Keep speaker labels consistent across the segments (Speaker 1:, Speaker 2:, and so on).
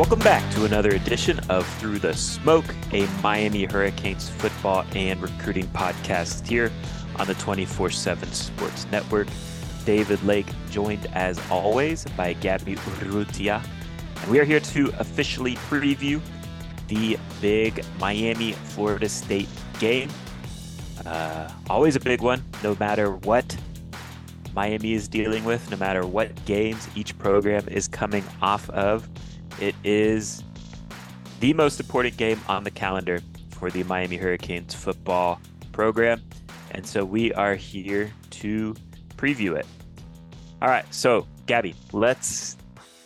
Speaker 1: Welcome back to another edition of Through the Smoke, a Miami Hurricanes football and recruiting podcast here on the 24 7 Sports Network. David Lake, joined as always by Gaby Urrutia. And we are here to officially preview the big Miami Florida State game. Uh, always a big one, no matter what Miami is dealing with, no matter what games each program is coming off of. It is the most important game on the calendar for the Miami Hurricanes football program. And so we are here to preview it. All right. So, Gaby, let's,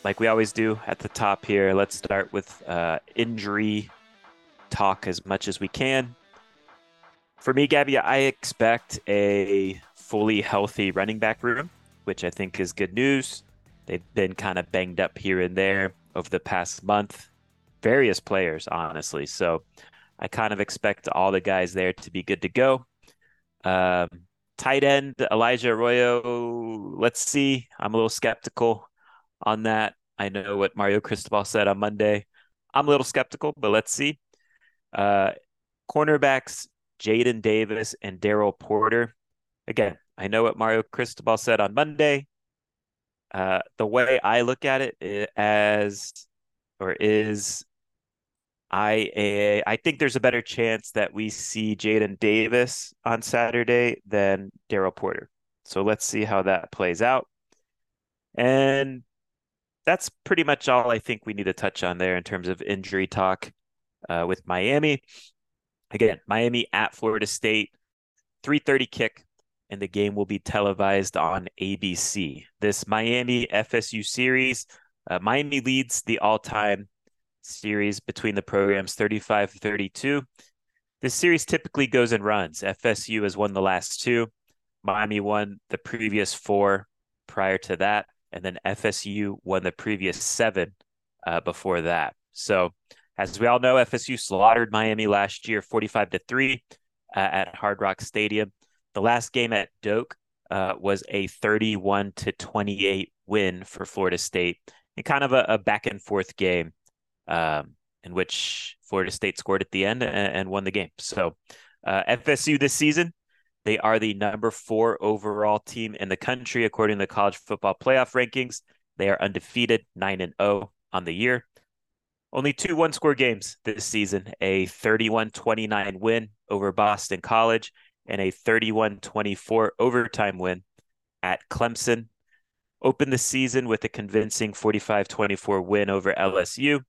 Speaker 1: like we always do at the top here, let's start with uh, injury talk as much as we can. For me, Gaby, I expect a fully healthy running back room, which I think is good news. They've been kind of banged up here and there over the past month. Various players, honestly. So I kind of expect all the guys there to be good to go. Um, tight end Elijah Arroyo. Let's see. I'm a little skeptical on that. I know what Mario Cristobal said on Monday. I'm a little skeptical, but let's see. Uh, cornerbacks Jaden Davis and Daryl Porter. Again, I know what Mario Cristobal said on Monday. Uh, the way I look at it as or is I I think there's a better chance that we see Jaden Davis on Saturday than Daryl Porter. So let's see how that plays out. And that's pretty much all I think we need to touch on there in terms of injury talk uh, with Miami. Again, Miami at Florida State, 3:30 kick and the game will be televised on ABC. This Miami FSU series, uh, Miami leads the all time series between the programs 35 32. This series typically goes in runs. FSU has won the last two, Miami won the previous four prior to that, and then FSU won the previous seven uh, before that. So, as we all know, FSU slaughtered Miami last year 45 to 3 uh, at Hard Rock Stadium. The last game at Doak uh, was a 31 to 28 win for Florida State, and kind of a, a back and forth game um, in which Florida State scored at the end and, and won the game. So uh, FSU this season, they are the number four overall team in the country according to the college football playoff rankings. They are undefeated, nine and zero oh on the year. Only two one score games this season a 31 29 win over Boston College and a 31 24 overtime win at Clemson. Opened the season with a convincing 45 24 win over LSU.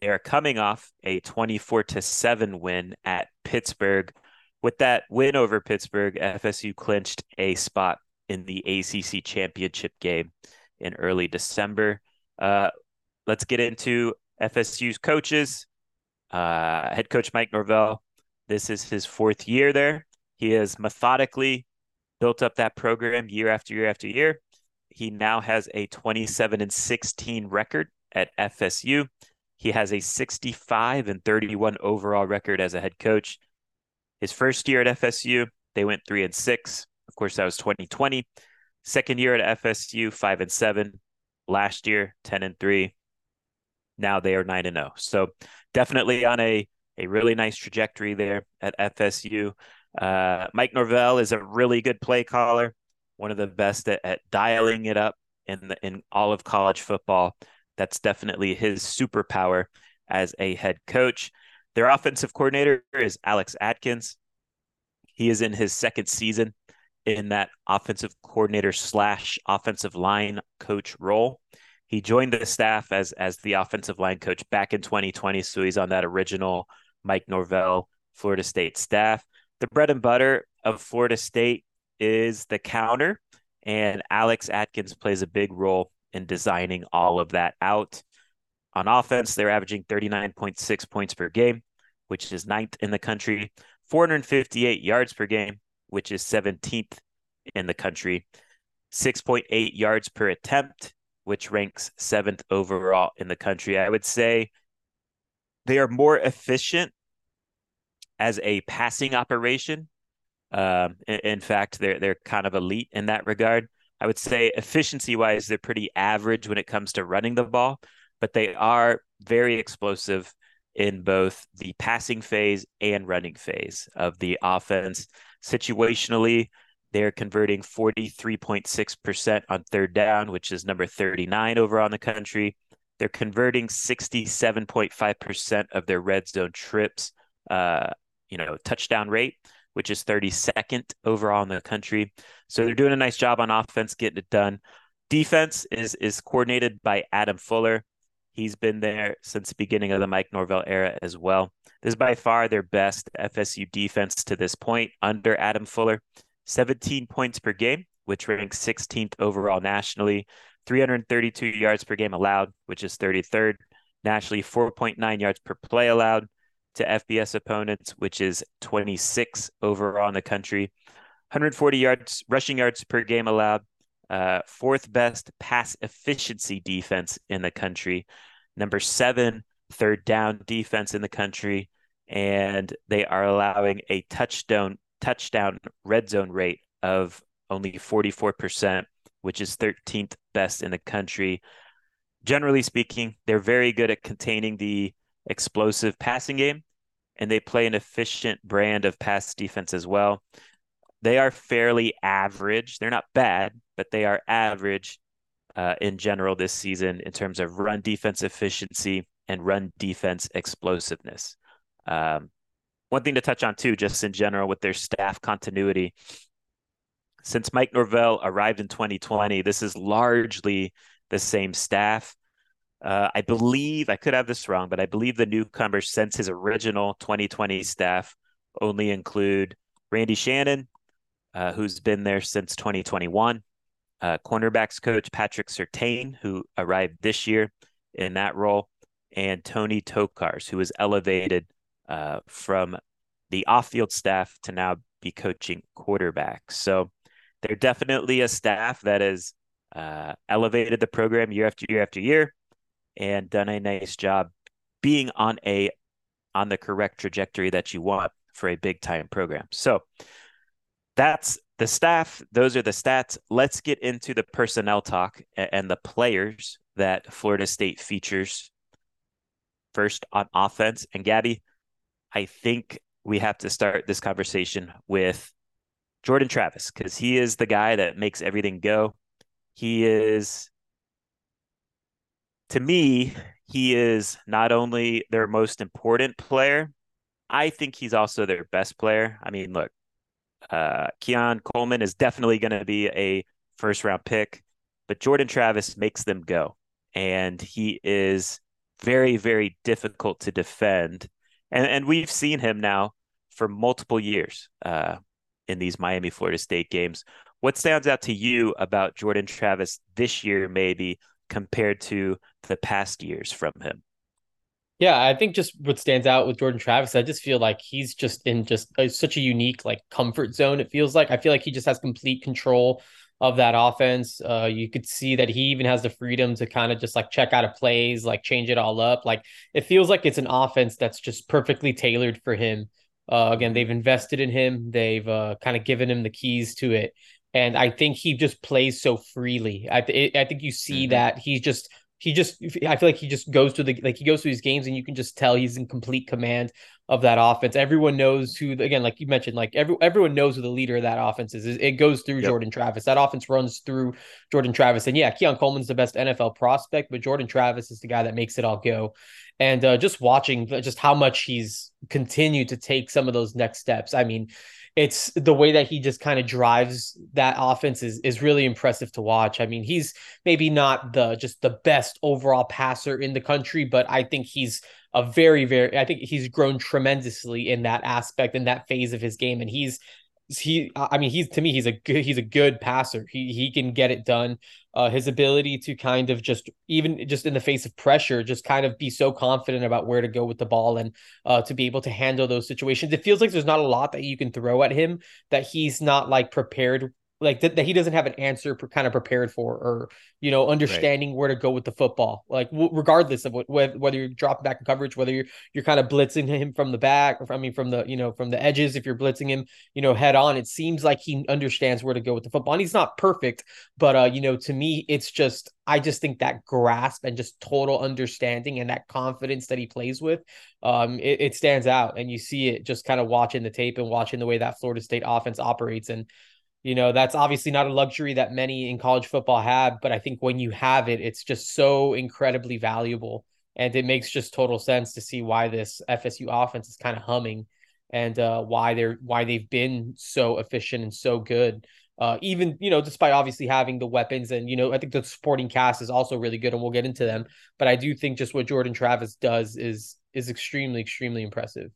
Speaker 1: They are coming off a 24 7 win at Pittsburgh. With that win over Pittsburgh, FSU clinched a spot in the ACC championship game in early December. Uh, let's get into FSU's coaches. Uh, head coach Mike Norvell. This is his fourth year there. He has methodically built up that program year after year after year. He now has a 27 and 16 record at FSU. He has a 65 and 31 overall record as a head coach. His first year at FSU, they went 3 and 6. Of course, that was 2020. Second year at FSU, 5 and 7. Last year, 10 and 3. Now they are 9 and 0. So definitely on a, a really nice trajectory there at FSU. Uh, Mike Norvell is a really good play caller, one of the best at, at dialing it up in the, in all of college football. That's definitely his superpower as a head coach. Their offensive coordinator is Alex Atkins. He is in his second season in that offensive coordinator slash offensive line coach role. He joined the staff as as the offensive line coach back in 2020, so he's on that original Mike Norvell Florida State staff. The bread and butter of Florida State is the counter, and Alex Atkins plays a big role in designing all of that out. On offense, they're averaging 39.6 points per game, which is ninth in the country, 458 yards per game, which is 17th in the country, 6.8 yards per attempt, which ranks seventh overall in the country. I would say they are more efficient as a passing operation. Um, in, in fact, they're they're kind of elite in that regard. I would say efficiency wise, they're pretty average when it comes to running the ball, but they are very explosive in both the passing phase and running phase of the offense. Situationally, they're converting 43.6% on third down, which is number 39 over on the country. They're converting 67.5% of their red zone trips, uh, you know, touchdown rate, which is 32nd overall in the country. So they're doing a nice job on offense, getting it done. Defense is is coordinated by Adam Fuller. He's been there since the beginning of the Mike Norvell era as well. This is by far their best FSU defense to this point under Adam Fuller. 17 points per game, which ranks 16th overall nationally. 332 yards per game allowed, which is 33rd nationally. 4.9 yards per play allowed to FBS opponents, which is 26 overall in the country. 140 yards rushing yards per game allowed. Uh, fourth best pass efficiency defense in the country. Number seven, third down defense in the country. And they are allowing a touchdown touchdown red zone rate of only 44%, which is 13th best in the country. Generally speaking, they're very good at containing the explosive passing game, and they play an efficient brand of pass defense as well. They are fairly average. They're not bad, but they are average uh, in general this season in terms of run defense efficiency and run defense explosiveness. Um, one thing to touch on too, just in general with their staff continuity. Since Mike Norvell arrived in 2020, this is largely the same staff. Uh, I believe I could have this wrong, but I believe the newcomers since his original 2020 staff only include Randy Shannon, uh, who's been there since 2021, uh, cornerbacks coach Patrick Surtain, who arrived this year in that role, and Tony Tokarz, who was elevated uh, from the off-field staff to now be coaching quarterbacks. So they're definitely a staff that has uh, elevated the program year after year after year, and done a nice job being on a on the correct trajectory that you want for a big time program. So that's the staff. Those are the stats. Let's get into the personnel talk and the players that Florida State features first on offense. And Gaby, I think we have to start this conversation with Jordan Travis because he is the guy that makes everything go. He is, to me, he is not only their most important player, I think he's also their best player. I mean, look, uh, Keon Coleman is definitely going to be a first round pick, but Jordan Travis makes them go. And he is very, very difficult to defend and and we've seen him now for multiple years uh, in these Miami Florida State games. What stands out to you about Jordan Travis this year, maybe compared to the past years from him?
Speaker 2: Yeah, I think just what stands out with Jordan Travis, I just feel like he's just in just a, such a unique like comfort zone. It feels like I feel like he just has complete control of that offense. Uh, you could see that he even has the freedom to kind of just like check out of plays, like change it all up. Like it feels like it's an offense that's just perfectly tailored for him. Uh, again, they've invested in him. They've uh, kind of given him the keys to it, and I think he just plays so freely. I th- I think you see mm-hmm. that he's just he just I feel like he just goes to the like he goes to these games and you can just tell he's in complete command of that offense. Everyone knows who again, like you mentioned, like every everyone knows who the leader of that offense is. It goes through yep. Jordan Travis. That offense runs through Jordan Travis. And yeah, Keon Coleman's the best NFL prospect, but Jordan Travis is the guy that makes it all go. And uh, just watching just how much he's continued to take some of those next steps. I mean, it's the way that he just kind of drives that offense is is really impressive to watch. I mean, he's maybe not the just the best overall passer in the country, but I think he's a very very I think he's grown tremendously in that aspect in that phase of his game and he's he I mean he's to me he's a good he's a good passer. He he can get it done. Uh, his ability to kind of just even just in the face of pressure, just kind of be so confident about where to go with the ball and uh, to be able to handle those situations. It feels like there's not a lot that you can throw at him that he's not like prepared like that, that he doesn't have an answer per, kind of prepared for or you know understanding right. where to go with the football like w- regardless of what whether you're dropping back in coverage whether you're you're kind of blitzing him from the back or I mean from the you know from the edges if you're blitzing him you know head on it seems like he understands where to go with the football and he's not perfect but uh you know to me it's just I just think that grasp and just total understanding and that confidence that he plays with um it, it stands out and you see it just kind of watching the tape and watching the way that Florida State offense operates and you know, that's obviously not a luxury that many in college football have, but I think when you have it, it's just so incredibly valuable. And it makes just total sense to see why this FSU offense is kind of humming and uh, why they're why they've been so efficient and so good. Uh, even you know, despite obviously having the weapons, and you know, I think the supporting cast is also really good, and we'll get into them. But I do think just what Jordan Travis does is is extremely, extremely impressive.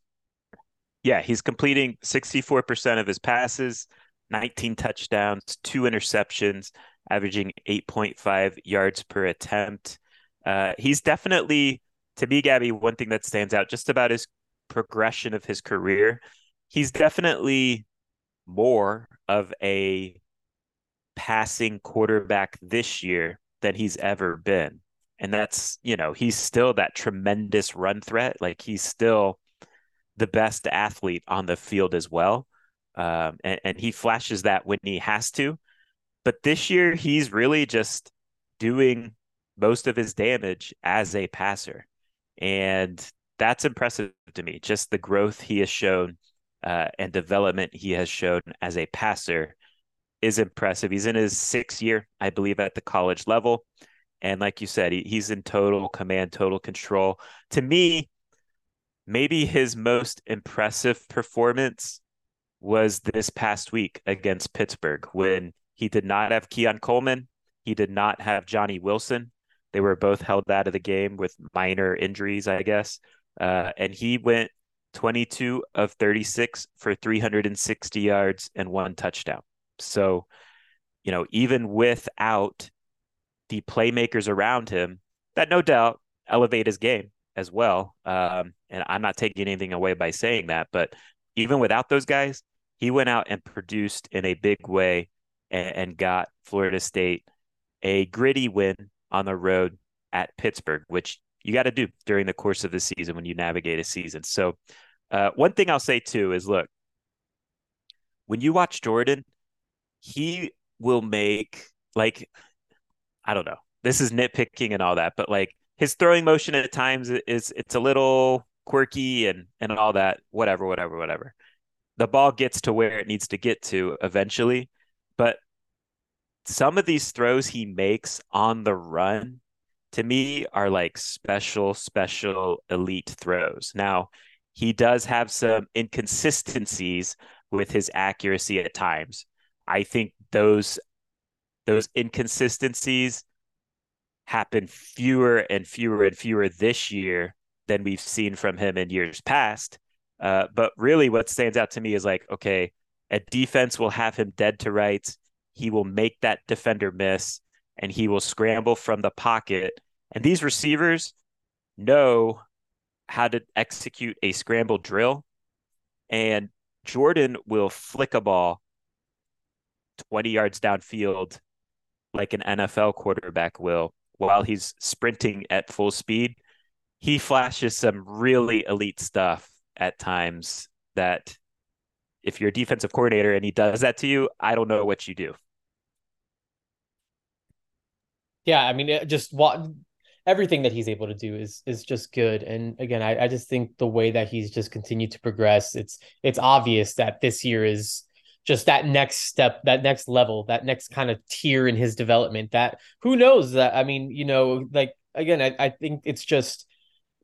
Speaker 1: Yeah, he's completing sixty four percent of his passes. 19 touchdowns, two interceptions, averaging 8.5 yards per attempt. Uh, he's definitely, to me, Gaby, one thing that stands out just about his progression of his career. He's definitely more of a passing quarterback this year than he's ever been. And that's, you know, he's still that tremendous run threat. Like he's still the best athlete on the field as well um, and, and he flashes that when he has to. But this year, he's really just doing most of his damage as a passer, and that's impressive to me. Just the growth he has shown uh, and development he has shown as a passer is impressive. He's in his sixth year, I believe, at the college level. And like you said, he, he's in total command, total control. To me, maybe his most impressive performance was this past week against Pittsburgh when he did not have Keon Coleman. He did not have Johnny Wilson. They were both held out of the game with minor injuries, I guess. Uh, and he went 22 of 36 for 360 yards and one touchdown. So, you know, even without the playmakers around him, that no doubt elevate his game as well. Um, and I'm not taking anything away by saying that, but even without those guys, he went out and produced in a big way and, and got Florida State a gritty win on the road at Pittsburgh, which you got to do during the course of the season when you navigate a season. So, uh, one thing I'll say too is look, when you watch Jordan, he will make like, I don't know, this is nitpicking and all that, but like his throwing motion at times is it's a little quirky and and all that, whatever, whatever, whatever the ball gets to where it needs to get to eventually. But some of these throws he makes on the run to me are like special, special elite throws. Now, he does have some inconsistencies with his accuracy at times. I think those those inconsistencies happen fewer and fewer and fewer this year than we've seen from him in years past. Uh, but really, what stands out to me is like, okay, a defense will have him dead to rights. He will make that defender miss and he will scramble from the pocket. And these receivers know how to execute a scramble drill. And Jordan will flick a ball 20 yards downfield like an NFL quarterback will while he's sprinting at full speed. He flashes some really elite stuff at times that if you're a defensive coordinator and he does that to you, I don't know what you do.
Speaker 2: Yeah, I mean, just what everything that he's able to do is is just good. And again, I, I just think the way that he's just continued to progress, it's it's obvious that this year is just that next step, that next level, that next kind of tier in his development. That who knows that I mean, you know, like again, I, I think it's just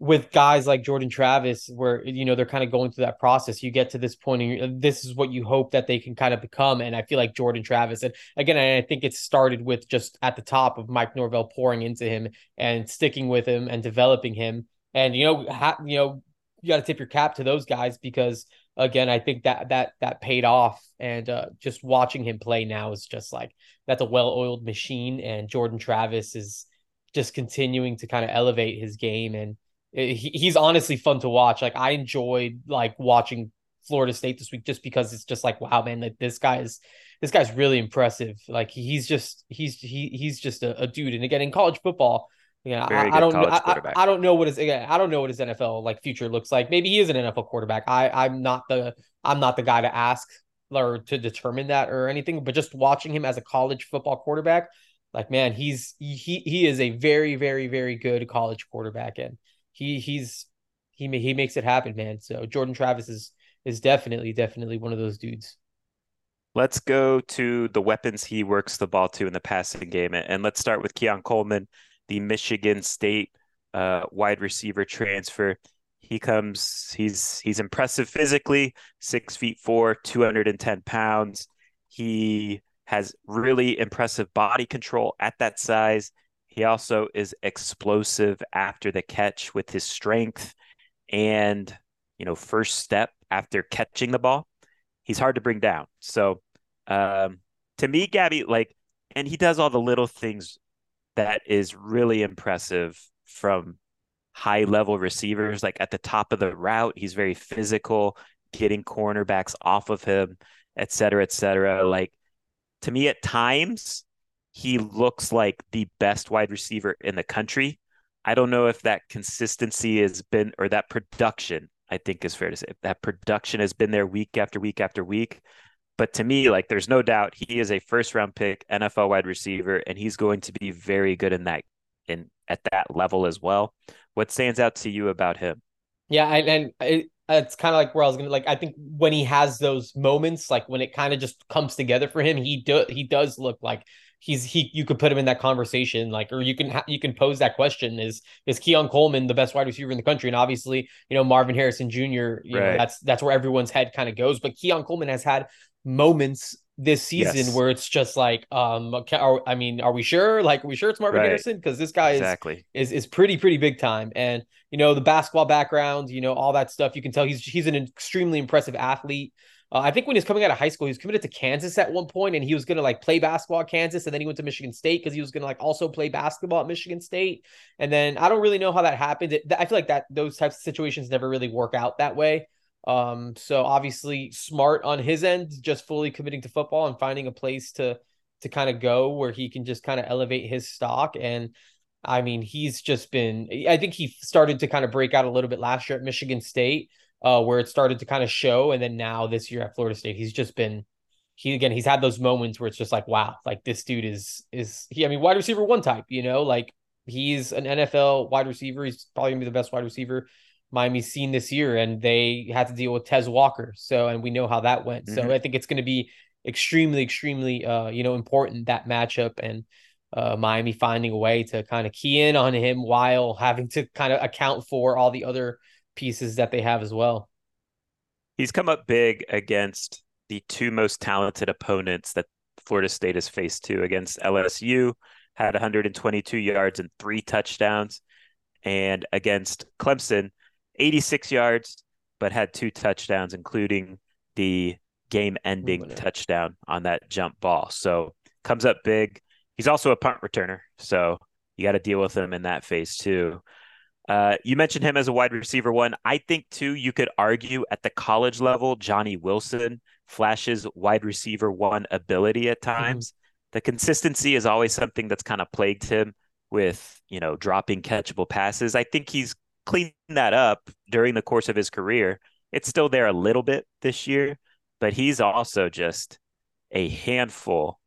Speaker 2: with guys like Jordan Travis, where you know they're kind of going through that process, you get to this point, and this is what you hope that they can kind of become. And I feel like Jordan Travis, and again, I think it started with just at the top of Mike Norvell pouring into him and sticking with him and developing him. And you know, ha- you know, you got to tip your cap to those guys because again, I think that that that paid off. And uh, just watching him play now is just like that's a well-oiled machine. And Jordan Travis is just continuing to kind of elevate his game and he's honestly fun to watch. Like I enjoyed like watching Florida State this week just because it's just like wow man like this guy is this guy's really impressive. Like he's just he's he he's just a, a dude. And again in college football, you know, I, I, don't know I, I, don't know what his again I don't know what his NFL like future looks like. Maybe he is an NFL quarterback. I I'm not the I'm not the guy to ask or to determine that or anything. But just watching him as a college football quarterback, like man, he's he he is a very very very good college quarterback and he he's he he makes it happen, man. So Jordan Travis is is definitely definitely one of those dudes.
Speaker 1: Let's go to the weapons he works the ball to in the passing game, and let's start with Keon Coleman, the Michigan State uh, wide receiver transfer. He comes, he's he's impressive physically, six feet four, two hundred and ten pounds. He has really impressive body control at that size. He also is explosive after the catch with his strength and, you know, first step after catching the ball. He's hard to bring down. So, um, to me, Gaby, like, and he does all the little things that is really impressive from high level receivers. Like at the top of the route, he's very physical, getting cornerbacks off of him, et cetera, et cetera. Like to me, at times, he looks like the best wide receiver in the country. I don't know if that consistency has been or that production, I think is fair to say. That production has been there week after week after week. But to me, like there's no doubt he is a first round pick NFL wide receiver and he's going to be very good in that in at that level as well. What stands out to you about him?
Speaker 2: Yeah, and, and it, it's kind of like where I was gonna like. I think when he has those moments, like when it kind of just comes together for him, he do he does look like he's he you could put him in that conversation like or you can ha- you can pose that question is is Keon Coleman the best wide receiver in the country and obviously you know Marvin Harrison Jr. you right. know that's that's where everyone's head kind of goes but Keon Coleman has had moments this season yes. where it's just like um are, I mean are we sure like are we sure it's Marvin right. Harrison because this guy exactly. is is is pretty pretty big time and you know the basketball background you know all that stuff you can tell he's he's an extremely impressive athlete uh, I think when he was coming out of high school, he was committed to Kansas at one point, and he was going to like play basketball at Kansas, and then he went to Michigan State because he was going to like also play basketball at Michigan State. And then I don't really know how that happened. It, I feel like that those types of situations never really work out that way. Um, so obviously smart on his end, just fully committing to football and finding a place to to kind of go where he can just kind of elevate his stock. And I mean, he's just been. I think he started to kind of break out a little bit last year at Michigan State uh, where it started to kind of show. And then now this year at Florida State, he's just been he again he's had those moments where it's just like wow, like this dude is is he? I mean, wide receiver one type, you know, like he's an NFL wide receiver. He's probably gonna be the best wide receiver Miami's seen this year, and they had to deal with Tez Walker. So, and we know how that went. Mm-hmm. So, I think it's going to be extremely, extremely, uh, you know, important that matchup and uh, Miami finding a way to kind of key in on him while having to kind of account for all the other pieces that they have as well.
Speaker 1: He's come up big against the two most talented opponents that Florida State has faced to against LSU, had 122 yards and three touchdowns, and against Clemson, 86 yards, but had two touchdowns, including the game ending touchdown on that jump ball. So comes up big. He's also a punt returner. So you got to deal with him in that phase too. Uh, you mentioned him as a wide receiver one. I think too, you could argue at the college level, Johnny Wilson flashes wide receiver one ability at mm-hmm. times. Mm-hmm. The consistency is always something that's kind of plagued him with, you know, dropping catchable passes. I think he's cleaned that up during the course of his career. It's still there a little bit this year, but he's also just a handful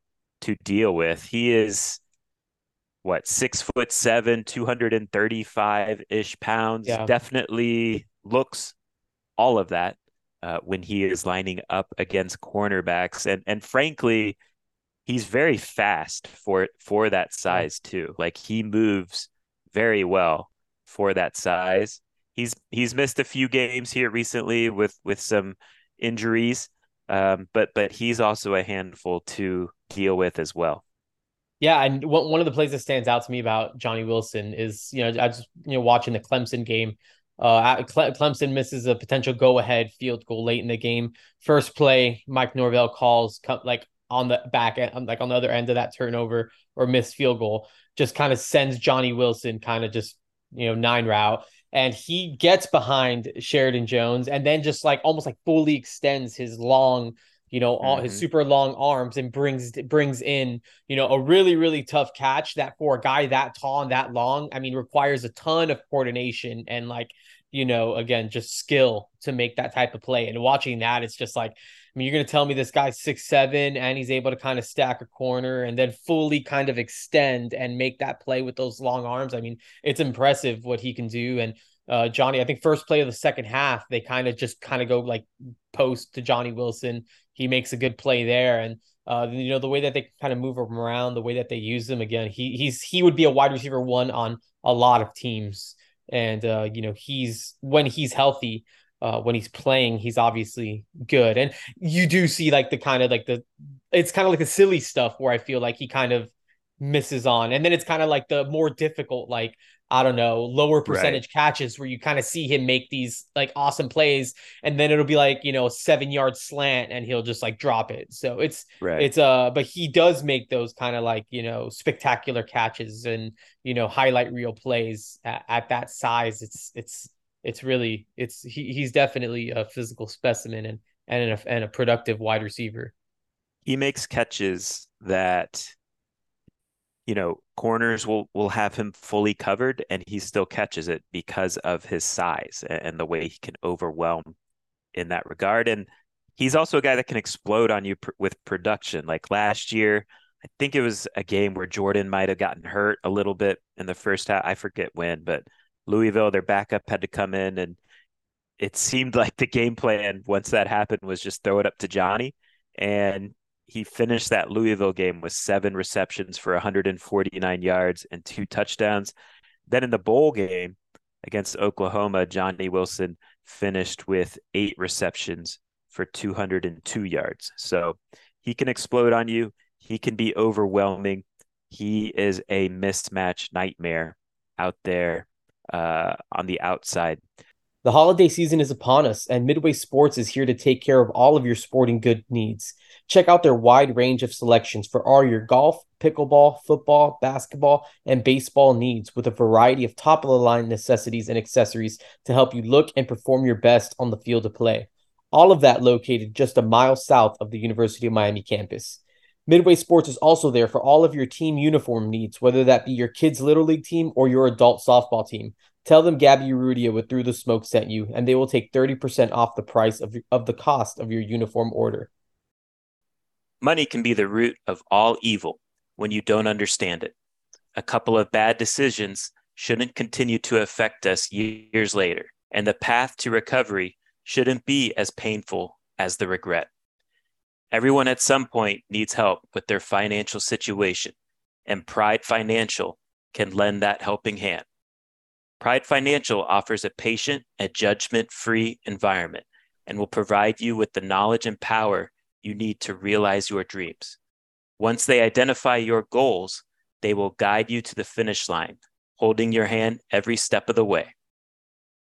Speaker 1: to deal with. He is what six foot seven, 235 ish pounds. Yeah. Definitely looks all of that uh, when he is lining up against cornerbacks. And and frankly, he's very fast for for that size too. Like he moves very well for that size. He's he's missed a few games here recently with with some injuries, um, but but he's also a handful to deal with as well.
Speaker 2: Yeah, and one of the plays that stands out to me about Johnny Wilson is you know I just you know watching the Clemson game. Uh, Clemson misses a potential go-ahead field goal late in the game. First play, Mike Norvell calls like on the back end, like on the other end of that turnover or missed field goal, just kind of sends Johnny Wilson kind of just you know nine route, and he gets behind Sheridan Jones, and then just like almost like fully extends his long you know, all mm-hmm. his super long arms and brings brings in, you know, a really really tough catch that for a guy that tall and that long, I mean, requires a ton of coordination and like, you know, again, just skill to make that type of play. And watching that, it's just like, I mean, you're gonna tell me this guy's six seven and he's able to kind of stack a corner and then fully kind of extend and make that play with those long arms. I mean, it's impressive what he can do. And uh, Johnny, I think first play of the second half, they kind of just kind of go like post to Johnny Wilson he makes a good play there. And uh, you know the way that they kind of move him around, the way that they use him again, he he's he would be a wide receiver one on a lot of teams. And uh, you know he's when he's healthy, uh, when he's playing, he's obviously good. And you do see like the kind of like the it's kind of like the silly stuff where I feel like he kind of misses on, and then it's kind of like the more difficult like I don't know, lower percentage right. catches where you kind of see him make these like awesome plays and then it'll be like, you know, a 7 yard slant and he'll just like drop it. So it's right. it's uh but he does make those kind of like, you know, spectacular catches and, you know, highlight reel plays at, at that size. It's it's it's really it's he, he's definitely a physical specimen and and a, and a productive wide receiver.
Speaker 1: He makes catches that you know, corners will will have him fully covered and he still catches it because of his size and the way he can overwhelm in that regard. And he's also a guy that can explode on you pr- with production. Like last year, I think it was a game where Jordan might have gotten hurt a little bit in the first half. I forget when, but Louisville, their backup had to come in and it seemed like the game plan once that happened was just throw it up to Johnny. And he finished that Louisville game with seven receptions for 149 yards and two touchdowns. Then in the bowl game against Oklahoma, Johnny Wilson finished with eight receptions for 202 yards. So he can explode on you. He can be overwhelming. He is a mismatch nightmare out there uh, on the outside.
Speaker 2: The holiday season is upon us, and Midway Sports is here to take care of all of your sporting good needs. Check out their wide range of selections for all your golf, pickleball, football, basketball, and baseball needs with a variety of top of the line necessities and accessories to help you look and perform your best on the field of play. All of that located just a mile south of the University of Miami campus. Midway Sports is also there for all of your team uniform needs, whether that be your kids' Little League team or your adult softball team. Tell them Gaby Urrutia with Through the Smoke sent you, and they will take 30% off the price of, of the cost of your uniform order.
Speaker 1: Money can be the root of all evil when you don't understand it. A couple of bad decisions shouldn't continue to affect us years later, and the path to recovery shouldn't be as painful as the regret. Everyone at some point needs help with their financial situation, and Pride Financial can lend that helping hand. Pride Financial offers a patient and judgment free environment and will provide you with the knowledge and power you need to realize your dreams. Once they identify your goals, they will guide you to the finish line, holding your hand every step of the way.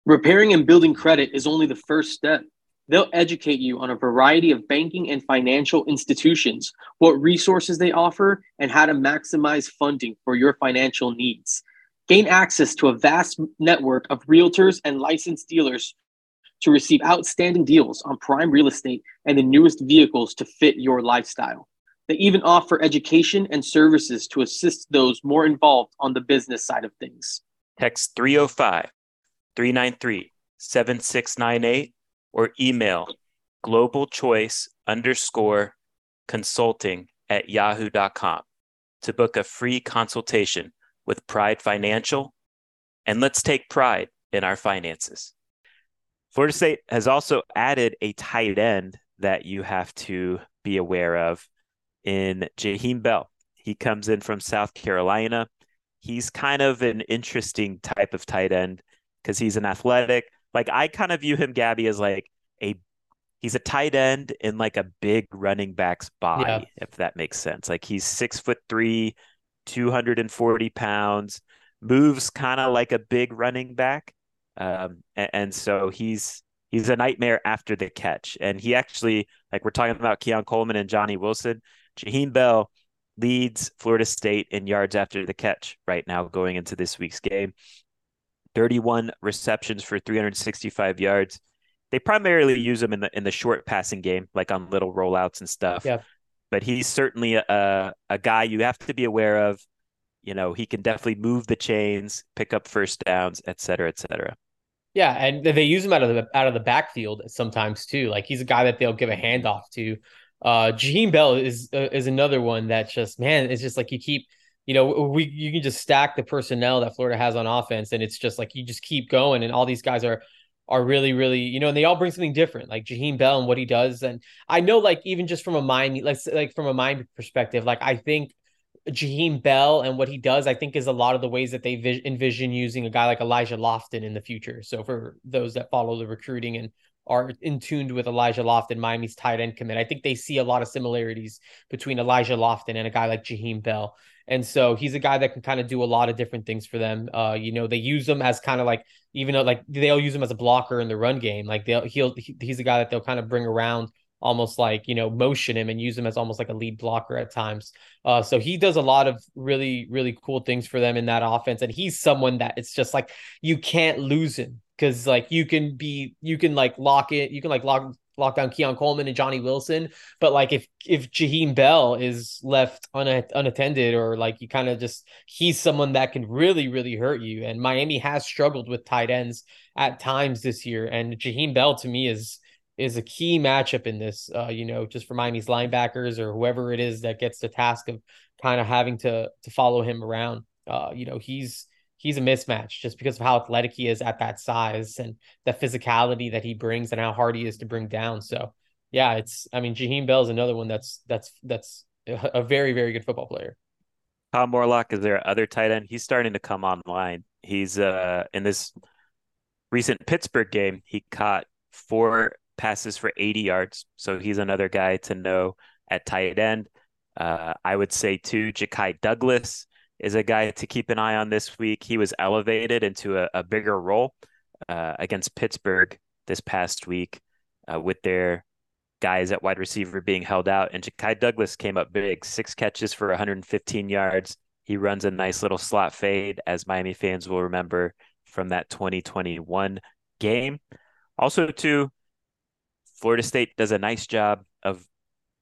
Speaker 3: Repairing and building credit is only the first step. They'll educate you on a variety of banking and financial institutions, what resources they offer, and how to maximize funding for your financial needs. Gain access to a vast network of realtors and licensed dealers to receive outstanding deals on prime real estate and the newest vehicles to fit your lifestyle. They even offer education and services to assist those more involved on the business side of things.
Speaker 1: Text 305 393 7698 or email global choice underscore consulting at yahoo.com to book a free consultation with Pride Financial, and let's take pride in our finances. Florida State has also added a tight end that you have to be aware of in Jaheim Bell. He comes in from South Carolina. He's kind of an interesting type of tight end because he's an athletic. Like I kind of view him, Gaby, as like a he's a tight end in like a big running back's body, yeah. if that makes sense. Like he's six foot three, 240 pounds, moves kind of like a big running back. Um, and, and, so he's he's a nightmare after the catch. And he actually, like we're talking about Keon Coleman and Johnny Wilson, Jaheim Bell leads Florida State in yards after the catch right now going into this week's game. 31 receptions for 365 yards. They primarily use him in the in the short passing game, like on little rollouts and stuff.
Speaker 2: Yeah.
Speaker 1: But he's certainly a a guy you have to be aware of. You know, he can definitely move the chains, pick up first downs, et cetera, et cetera.
Speaker 2: Yeah, and they use him out of the out of the backfield sometimes too. Like he's a guy that they'll give a handoff to. Uh Jaheim Bell is uh, is another one that just man, it's just like you keep, you know, we you can just stack the personnel that Florida has on offense, and it's just like you just keep going, and all these guys are are really, really, you know, and they all bring something different, like Jaheim Bell and what he does. And I know, like, even just from a mind, like, like from a mind perspective, like I think Jaheim Bell and what he does, I think, is a lot of the ways that they vi- envision using a guy like Elijah Lofton in the future. So for those that follow the recruiting and are in tuned with Elijah Lofton, Miami's tight end commit, I think they see a lot of similarities between Elijah Lofton and a guy like Jaheim Bell. And so he's a guy that can kind of do a lot of different things for them. Uh, you know, they use him as kind of like, even though like they'll use him as a blocker in the run game. Like they'll, he'll, he's a guy that they'll kind of bring around almost like you know motion him and use him as almost like a lead blocker at times. Uh, so he does a lot of really really cool things for them in that offense, and he's someone that it's just like you can't lose him because like you can be you can like lock it you can like lock lock down Keon Coleman and Johnny Wilson, but like if if Jaheim Bell is left un- unattended or like you kind of just he's someone that can really really hurt you, and Miami has struggled with tight ends at times this year, and Jaheim Bell to me is is a key matchup in this. Uh, you know, just for Miami's linebackers or whoever it is that gets the task of kind of having to to follow him around. Uh, you know, he's he's a mismatch just because of how athletic he is at that size and the physicality that he brings and how hard he is to bring down. So yeah, it's I mean Jaheim Bell is another one that's that's that's a very very good football player.
Speaker 1: Tom Morlock is there other tight end? He's starting to come online. He's uh in this recent Pittsburgh game, he caught four passes for 80 yards. So he's another guy to know at tight end. Uh, I would say too, Ja'Khi Douglas is a guy to keep an eye on this week. He was elevated into a, a bigger role uh, against Pittsburgh this past week uh, with their guys at wide receiver being held out. And Ja'Khi Douglas came up big, six catches for 115 yards. He runs a nice little slot fade, as Miami fans will remember from that 2021 game. Also, too, Florida State does a nice job of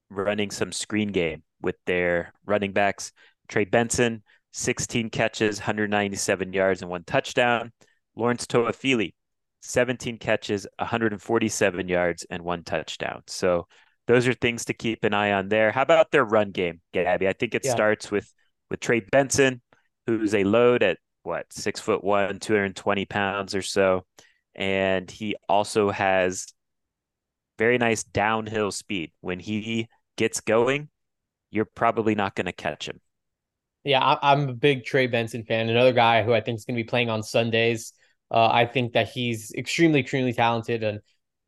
Speaker 1: running some screen game with their running backs. Trey Benson, 16 catches, 197 yards, and one touchdown. Lawrence Toafili, 17 catches, 147 yards, and one touchdown. So those are things to keep an eye on there. How about their run game, Gaby? I think it yeah. starts with with Trey Benson, who's a load at what six foot one, 220 pounds or so, and he also has very nice downhill speed. When he gets going, you're probably not going to catch him.
Speaker 2: Yeah, I, am a big Trey Benson fan. Another guy who I think is going to be playing on Sundays. Uh, I think that he's extremely, extremely talented, and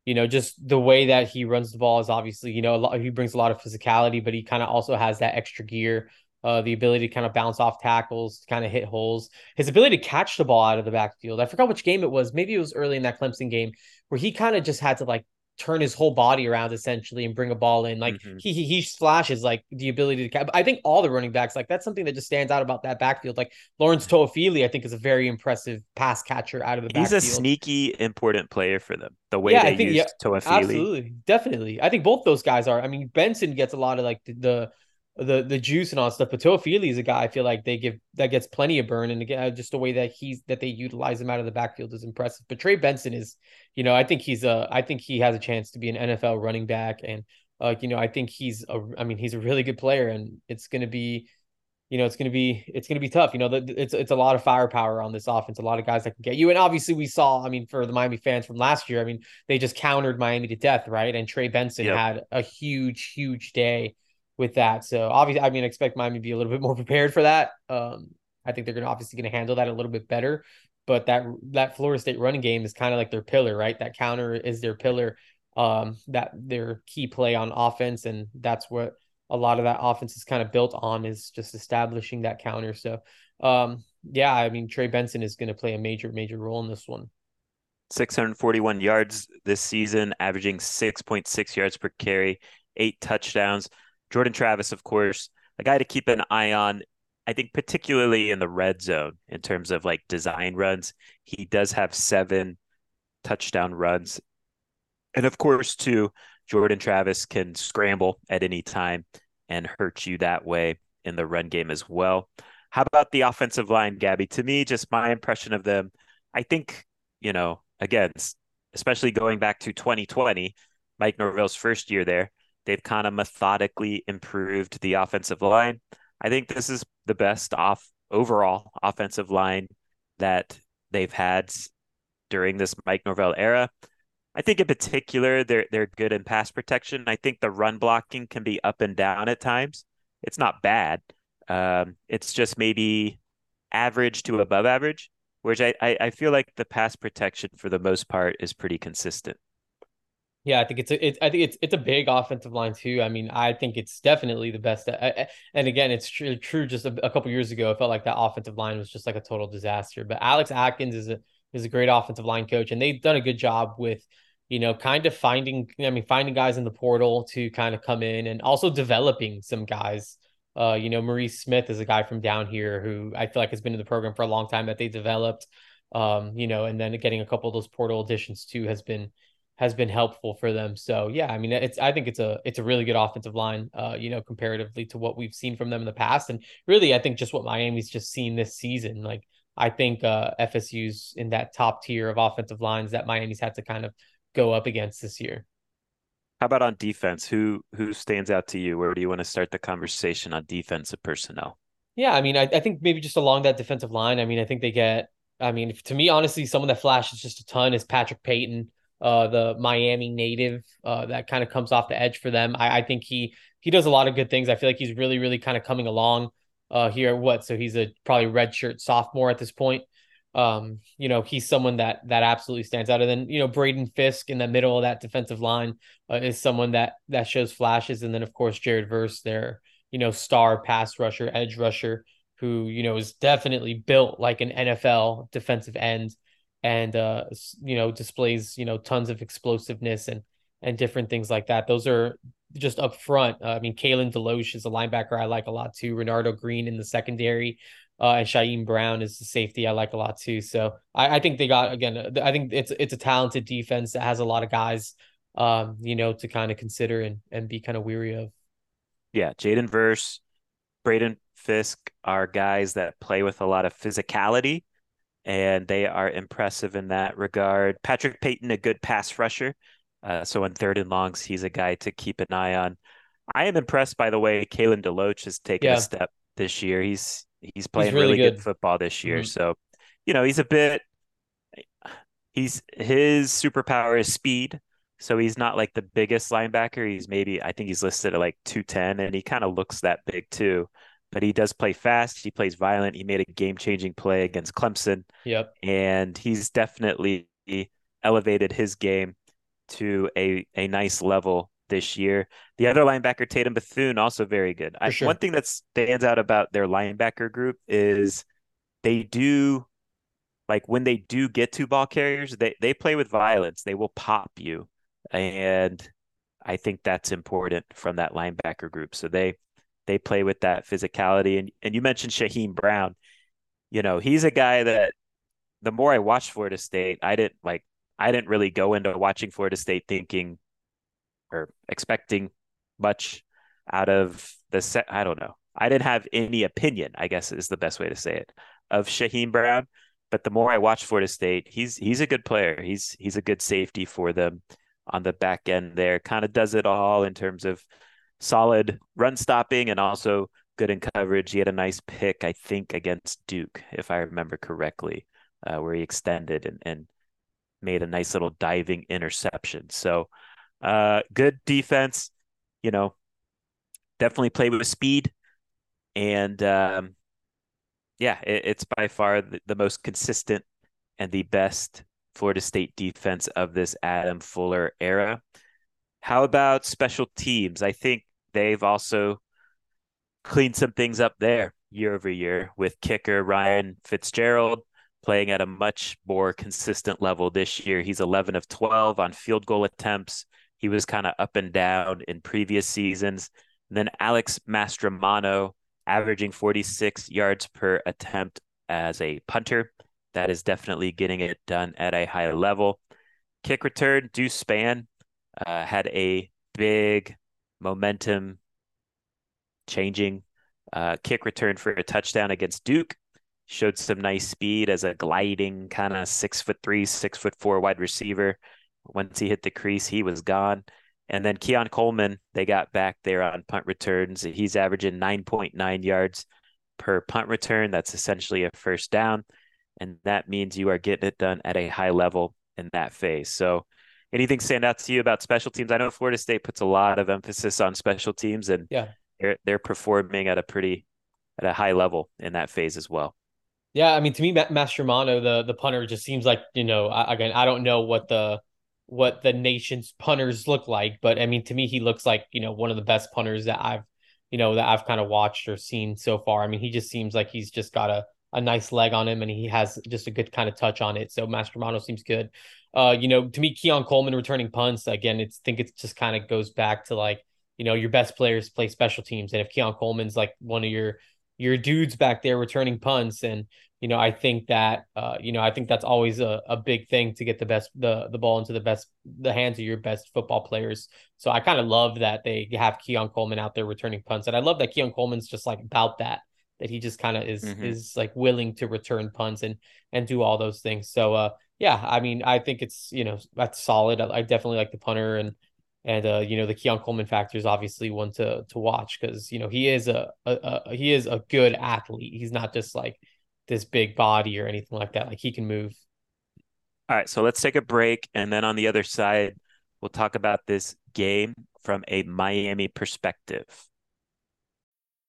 Speaker 2: you know, just the way that he runs the ball is obviously, you know, lot, he brings a lot of physicality, but he kind of also has that extra gear, uh, the ability to kind of bounce off tackles, kind of hit holes, his ability to catch the ball out of the backfield. I forgot which game it was. Maybe it was early in that Clemson game where he kind of just had to like turn his whole body around essentially and bring a ball in. Like mm-hmm. he, he he flashes like the ability to. I think all the running backs like that's something that just stands out about that backfield. Like Lawrence Toafili, I think is a very impressive pass catcher out of the. Backfield.
Speaker 1: He's
Speaker 2: backfield.
Speaker 1: a sneaky important player for them. The way yeah, they I think, used yeah, Toafili,
Speaker 2: absolutely, definitely. I think both those guys are. I mean, Benson gets a lot of like the, the the the juice and all that stuff. But Toafili is a guy I feel like they give that gets plenty of burn, and again, just the way that he's that they utilize him out of the backfield is impressive. But Trey Benson is, you know, I think he's a I think he has a chance to be an NFL running back, and uh, you know, I think he's a I mean he's a really good player, and it's going to be you know, it's going to be it's going to be tough. You know, it's it's a lot of firepower on this offense, a lot of guys that can get you. And obviously, we saw. I mean, for the Miami fans from last year, I mean, they just countered Miami to death, right? And Trey Benson yep. had a huge, huge day with that. So obviously, I mean, I expect Miami to be a little bit more prepared for that. Um, I think they're going to obviously going to handle that a little bit better. But that that Florida State running game is kind of like their pillar, right? That counter is their pillar. Um, that their key play on offense, and that's what a lot of that offense is kind of built on is just establishing that counter. So, um, yeah, I mean, Trey Benson is going to play a major, major role in this one.
Speaker 1: 641 yards this season, averaging 6.6 yards per carry, eight touchdowns. Jordan Travis, of course, a guy to keep an eye on. I think particularly in the red zone in terms of like design runs, he does have seven touchdown runs. And of course, too, Jordan Travis can scramble at any time and hurt you that way in the run game as well. How about the offensive line, Gaby? To me, just my impression of them, I think, you know, again, especially going back to 2020, Mike Norvell's first year there, they've kind of methodically improved the offensive line. I think this is the best off overall offensive line that they've had during this Mike Norvell era. I think in particular they're they're good in pass protection. I think the run blocking can be up and down at times. It's not bad. Um, it's just maybe average to above average, which I, I, I feel like the pass protection for the most part is pretty consistent.
Speaker 2: Yeah, I think it's a, it, I think it's it's a big offensive line too. I mean, I think it's definitely the best. and again, it's true. True. Just a, a couple years ago, I felt like that offensive line was just like a total disaster. But Alex Atkins is a is a great offensive line coach, and they've done a good job with you know, kind of finding, I mean, finding guys in the portal to kind of come in and also developing some guys. Uh, you know, Maurice Smith is a guy from down here who I feel like has been in the program for a long time that they developed. Um, you know, and then getting a couple of those portal additions too has been has been helpful for them. So yeah, I mean, it's I think it's a it's a really good offensive line. Uh, you know, comparatively to what we've seen from them in the past, and really, I think just what Miami's just seen this season. Like, I think uh, FSU's in that top tier of offensive lines that Miami's had to kind of go up against this year.
Speaker 1: How about on defense? Who who stands out to you? Where do you want to start the conversation on defensive personnel?
Speaker 2: Yeah, I mean, I, I think maybe just along that defensive line. I mean, I think they get. I mean, to me, honestly, someone that flashes just a ton is Patrick Payton, uh, the Miami native, uh, that kind of comes off the edge for them. I, I think he he does a lot of good things. I feel like he's really, really kind of coming along uh here. At what? So he's a probably redshirt sophomore at this point um, you know, he's someone that that absolutely stands out. And then, you know, Braden Fiske in the middle of that defensive line uh, is someone that that shows flashes. And then, of course, Jared Verse, their you know star pass rusher, edge rusher, who you know is definitely built like an NFL defensive end, and uh, you know displays you know tons of explosiveness and and different things like that. Those are just up front. Uh, I mean, Kalen DeLoach is a linebacker I like a lot too. Renardo Green in the secondary. Uh, and Shyheim Brown is the safety I like a lot too. So I, I, think they got again. I think it's it's a talented defense that has a lot of guys, um, you know, to kind of consider and and be kind of weary of.
Speaker 1: Yeah, Jaden Verse, Braden Fiske are guys that play with a lot of physicality, and they are impressive in that regard. Patrick Payton, a good pass rusher. Uh, so on third and longs, he's a guy to keep an eye on. I am impressed by the way Kalen DeLoach has taken yeah. a step this year. He's He's playing he's really, really good. good. football this year. Mm-hmm. So, you know, he's a bit he's his superpower is speed. So he's not like the biggest linebacker. He's maybe I think he's listed at like 210 and he kind of looks that big too. But he does play fast. He plays violent. He made a game-changing play against Clemson.
Speaker 2: Yep.
Speaker 1: And he's definitely elevated his game to a a nice level this year. The other linebacker, Tatum Bethune, also very good. I, sure. One thing that stands out about their linebacker group is they do like when they do get to ball carriers, they, they play with violence. They will pop you. And I think that's important from that linebacker group. So they they play with that physicality. And and you mentioned Shyheim Brown. You know, he's a guy that the more I watched Florida State, I didn't like I didn't really go into watching Florida State thinking or expecting much out of the set. I don't know. I didn't have any opinion, I guess is the best way to say it, of Shyheim Brown. But the more I watch Florida State, he's he's a good player. He's he's a good safety for them on the back end there. Kind of does it all in terms of solid run stopping and also good in coverage. He had a nice pick, I think, against Duke, if I remember correctly, uh, where he extended and, and made a nice little diving interception. So, uh, good defense. You know, definitely play with speed, and um, yeah, it, it's by far the, the most consistent and the best Florida State defense of this Adam Fuller era. How about special teams? I think they've also cleaned some things up there year over year with kicker Ryan Fitzgerald playing at a much more consistent level this year. He's 11 of 12 on field goal attempts. He was kind of up and down in previous seasons. And then Alex Mastromano averaging 46 yards per attempt as a punter. That is definitely getting it done at a high level. Kick return, Deuce Spann uh, had a big momentum changing uh, kick return for a touchdown against Duke. Showed some nice speed as a gliding kind of six foot three, six foot four wide receiver. Once he hit the crease, he was gone. And then Keon Coleman, they got back there on punt returns. He's averaging 9.9 yards per punt return. That's essentially a first down. And that means you are getting it done at a high level in that phase. So, anything stand out to you about special teams? I know Florida State puts a lot of emphasis on special teams, and
Speaker 2: yeah,
Speaker 1: they're they're performing at a pretty at a high level in that phase as well.
Speaker 2: Yeah, I mean, to me, Mastromano, the the punter, just seems like you know. I, again, I don't know what the what the nation's punters look like, but I mean, to me, he looks like you know one of the best punters that I've you know that I've kind of watched or seen so far. I mean, he just seems like he's just got a a nice leg on him and he has just a good kind of touch on it. So Mastromano seems good. Uh, you know, to me, Keon Coleman returning punts again. It's think it just kind of goes back to like you know, your best players play special teams. And if Keon Coleman's like one of your your dudes back there returning punts, and you know, I think that uh, you know, I think that's always a, a big thing to get the best the the ball into the best the hands of your best football players. So I kind of love that they have Keon Coleman out there returning punts. And I love that Keon Coleman's just like about that that he just kind of is mm-hmm. is like willing to return punts and and do all those things. So uh yeah, I mean I think it's you know that's solid. I, I definitely like the punter and and uh, you know the Keon Coleman factor is obviously one to to watch because you know he is a, a, a, he is a good athlete. He's not just like this big body or anything like that. Like he can move.
Speaker 1: All right, so let's take a break, and then on the other side, we'll talk about this game from a Miami perspective.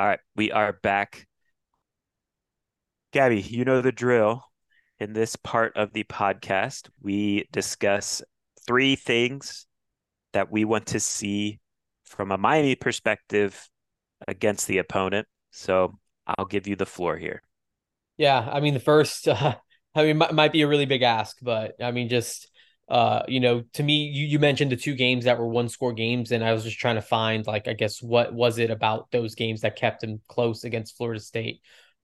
Speaker 1: All right, we are back. Gaby, you know the drill. In this part of the podcast, we discuss three things that we want to see from a Miami perspective against the opponent. So I'll give you the floor here.
Speaker 2: Yeah, I mean the first, uh, I mean might, might be a really big ask, but I mean just uh, you know, to me, you, you mentioned the two games that were one score games, and I was just trying to find, like, I guess, what was it about those games that kept him close against Florida State?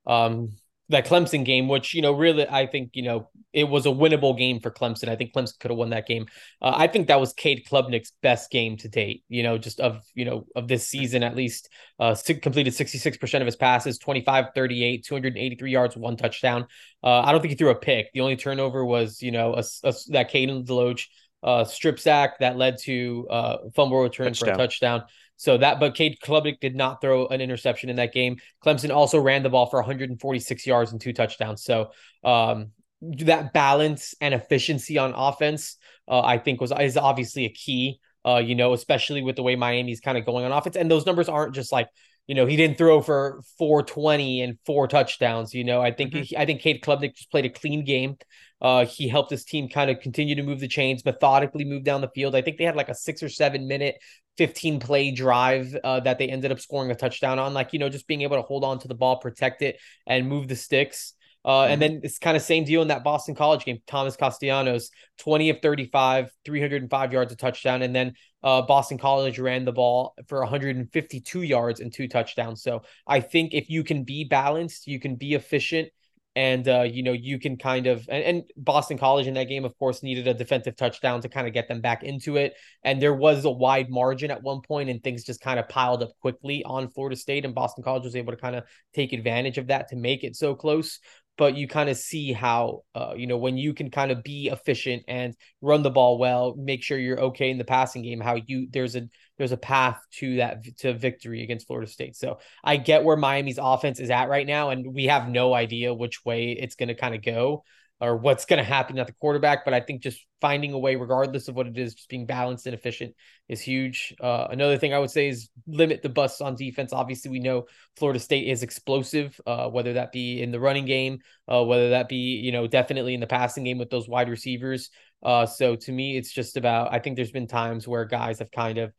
Speaker 2: Um, that Clemson game, which you know, really, I think you know, it was a winnable game for Clemson. I think Clemson could have won that game. Uh, I think that was Cade Klubnik's best game to date. You know, just of you know of this season at least. Uh, completed sixty six percent of his passes, 25, 38, 283 yards, one touchdown. Uh, I don't think he threw a pick. The only turnover was you know a, a, that Caden Deloach uh, strip sack that led to uh, fumble return touchdown. for a touchdown. So that, but Cade Klubnik did not throw an interception in that game. Clemson also ran the ball for 146 yards and two touchdowns. So um, that balance and efficiency on offense, uh, I think was is obviously a key. Uh, you know, especially with the way Miami's kind of going on offense, and those numbers aren't just like you know he didn't throw for 420 and four touchdowns. You know, I think mm-hmm. he, I think Cade Klubnik just played a clean game. Uh, he helped his team kind of continue to move the chains, methodically move down the field. I think they had like a six or seven minute 15 play drive uh, that they ended up scoring a touchdown on. Like, you know, just being able to hold on to the ball, protect it, and move the sticks. Uh, mm-hmm. And then it's kind of same deal in that Boston College game. Thomas Castellanos, 20 of 35, 305 yards, a touchdown. And then uh, Boston College ran the ball for 152 yards and two touchdowns. So I think if you can be balanced, you can be efficient, and uh, you know you can kind of and, and, Boston College in that game, of course, needed a defensive touchdown to kind of get them back into it. And there was a wide margin at one point, and things just kind of piled up quickly on Florida State, and Boston College was able to kind of take advantage of that to make it so close but you kind of see how uh, you know when you can kind of be efficient and run the ball well make sure you're okay in the passing game how you there's a there's a path to that to victory against Florida State. So I get where Miami's offense is at right now and we have no idea which way it's going to kind of go or what's going to happen at the quarterback. But I think just finding a way, regardless of what it is, just being balanced and efficient is huge. Uh, another thing I would say is limit the busts on defense. Obviously, we know Florida State is explosive, uh, whether that be in the running game, uh, whether that be, you know, definitely in the passing game with those wide receivers. Uh, so to me, it's just about, I think there's been times where guys have kind of,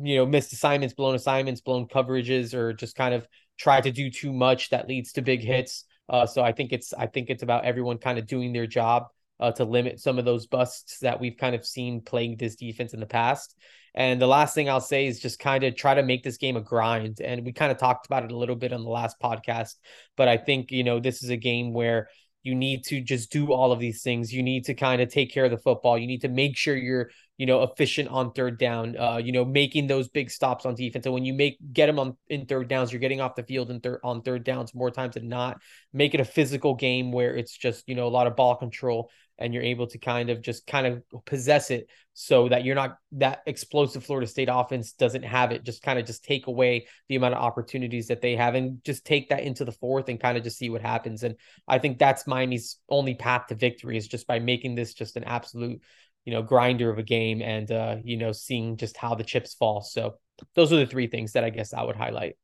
Speaker 2: you know, missed assignments, blown assignments, blown coverages, or just kind of tried to do too much that leads to big hits. Uh, so I think it's I think it's about everyone kind of doing their job uh, to limit some of those busts that we've kind of seen playing this defense in the past. And the last thing I'll say is just kind of try to make this game a grind. And we kind of talked about it a little bit on the last podcast, but I think you know this is a game where you need to just do all of these things. You need to kind of take care of the football. You need to make sure you're you know, efficient on third down, uh, you know, making those big stops on defense. And when you make get them on in third downs, you're getting off the field in third on third downs more times than not. Make it a physical game where it's just, you know, a lot of ball control and you're able to kind of just kind of possess it so that you're not that explosive Florida State offense doesn't have it. Just kind of just take away the amount of opportunities that they have and just take that into the fourth and kind of just see what happens. And I think that's Miami's only path to victory is just by making this just an absolute you know grinder of a game and uh you know seeing just how the chips fall so those are the three things that i guess i would highlight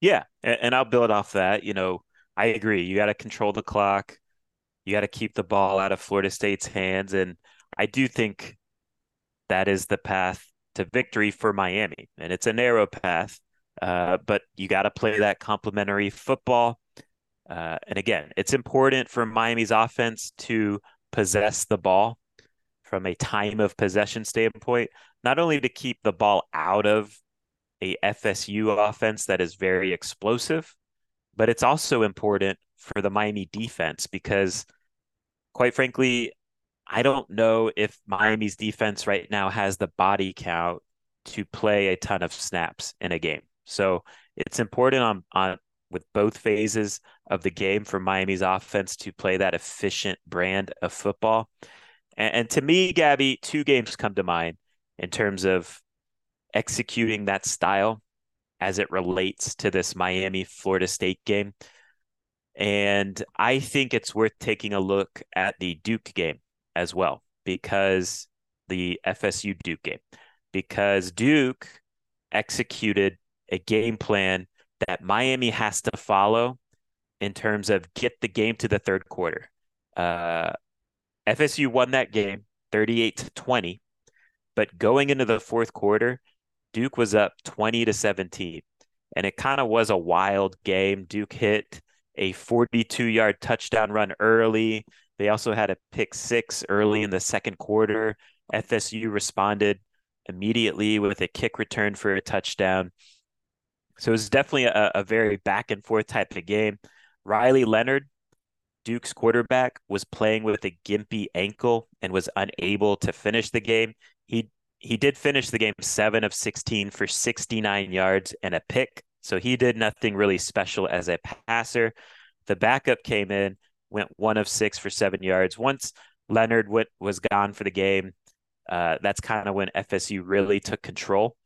Speaker 1: yeah and i'll build off that you know i agree you got to control the clock you got to keep the ball out of florida state's hands and i do think that is the path to victory for miami and it's a narrow path uh, but you got to play that complementary football. Uh, and again it's important for miami's offense to possess the ball from a time of possession standpoint, not only to keep the ball out of a FSU offense that is very explosive, but it's also important for the Miami defense because, quite frankly, I don't know if Miami's defense right now has the body count to play a ton of snaps in a game. So it's important on, on with both phases of the game for Miami's offense to play that efficient brand of football. And, and to me, Gaby, two games come to mind in terms of executing that style as it relates to this Miami Florida State game. And I think it's worth taking a look at the Duke game as well, because the FSU Duke game, because Duke executed a game plan that Miami has to follow in terms of get the game to the third quarter. Uh, FSU won that game 38 to 20, but going into the fourth quarter, Duke was up 20 to 17. And it kind of was a wild game. Duke hit a 42 yard touchdown run early. They also had a pick six early in the second quarter. FSU responded immediately with a kick return for a touchdown. So it was definitely a, a very back and forth type of game. Riley Leonard Duke's quarterback was playing with a gimpy ankle and was unable to finish the game. He he did finish the game 7 of 16 for 69 yards and a pick. So he did nothing really special as a passer. The backup came in, went 1 of 6 for 7 yards. Once Leonard went, was gone for the game, uh, that's kind of when FSU really took control.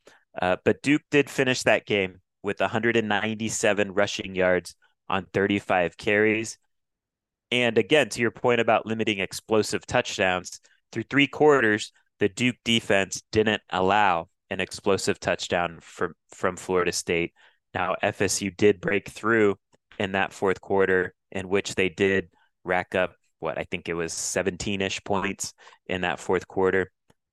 Speaker 1: Uh, but Duke did finish that game with 197 rushing yards on 35 carries. And again, to your point about limiting explosive touchdowns, through three quarters, the Duke defense didn't allow an explosive touchdown from from Florida State. Now FSU did break through in that fourth quarter, in which they did rack up what I think it was 17ish points in that fourth quarter.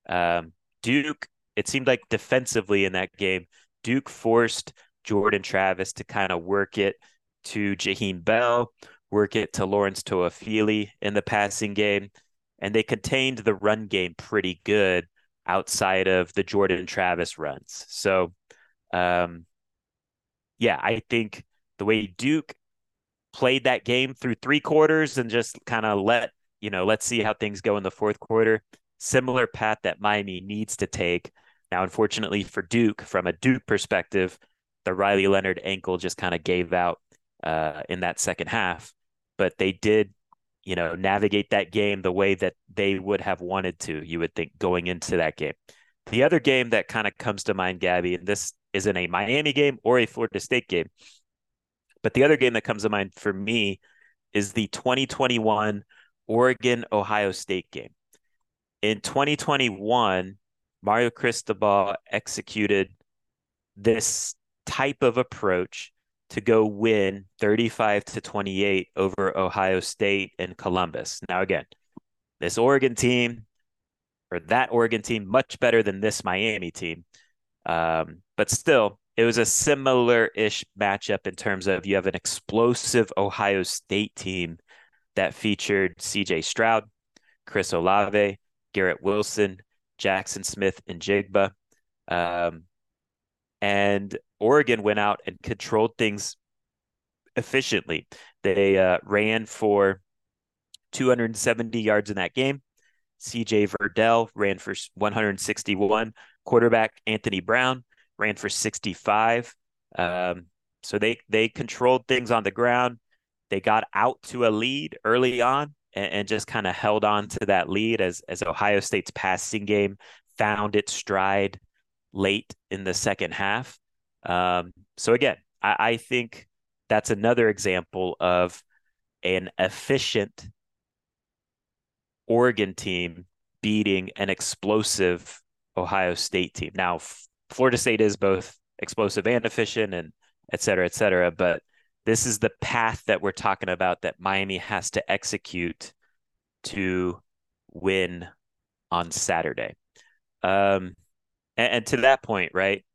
Speaker 1: Um, Duke, it seemed like defensively in that game, Duke forced Jordan Travis to kind of work it to Jaheim Bell, work it to Lawrence Toafili in the passing game, and they contained the run game pretty good. outside of the Jordan Travis runs. So, um, yeah, I think the way Duke played that game through three quarters and just kind of let, you know, let's see how things go in the fourth quarter. Similar path that Miami needs to take. Now, unfortunately for Duke, from a Duke perspective, the Riley Leonard ankle just kind of gave out uh, in that second half. But they did, you know, navigate that game the way that they would have wanted to, you would think, going into that game. The other game that kind of comes to mind, Gaby, and this isn't a Miami game or a Florida State game, but the other game that comes to mind for me is the 2021 Oregon Ohio State game. In 2021, Mario Cristobal executed this type of approach to go win 35 to 28 over Ohio State and Columbus. Now, again, this Oregon team or that Oregon team much better than this Miami team. Um, but still, it was a similar ish matchup in terms of you have an explosive Ohio State team that featured CJ Stroud, Chris Olave, Garrett Wilson, Jackson Smith-Njigba. Um, and Oregon went out and controlled things efficiently. They uh, ran for 270 yards in that game. CJ Verdell ran for 161. Quarterback Anthony Brown ran for 65. Um, so they they controlled things on the ground. They got out to a lead early on and, and just kind of held on to that lead as as Ohio State's passing game found its stride late in the second half. Um, so again, I, I think that's another example of an efficient Oregon team beating an explosive Ohio State team. Now, Florida State is both explosive and efficient, and et cetera, et cetera. But this is the path that we're talking about that Miami has to execute to win on Saturday. Um, and, and to that point, right?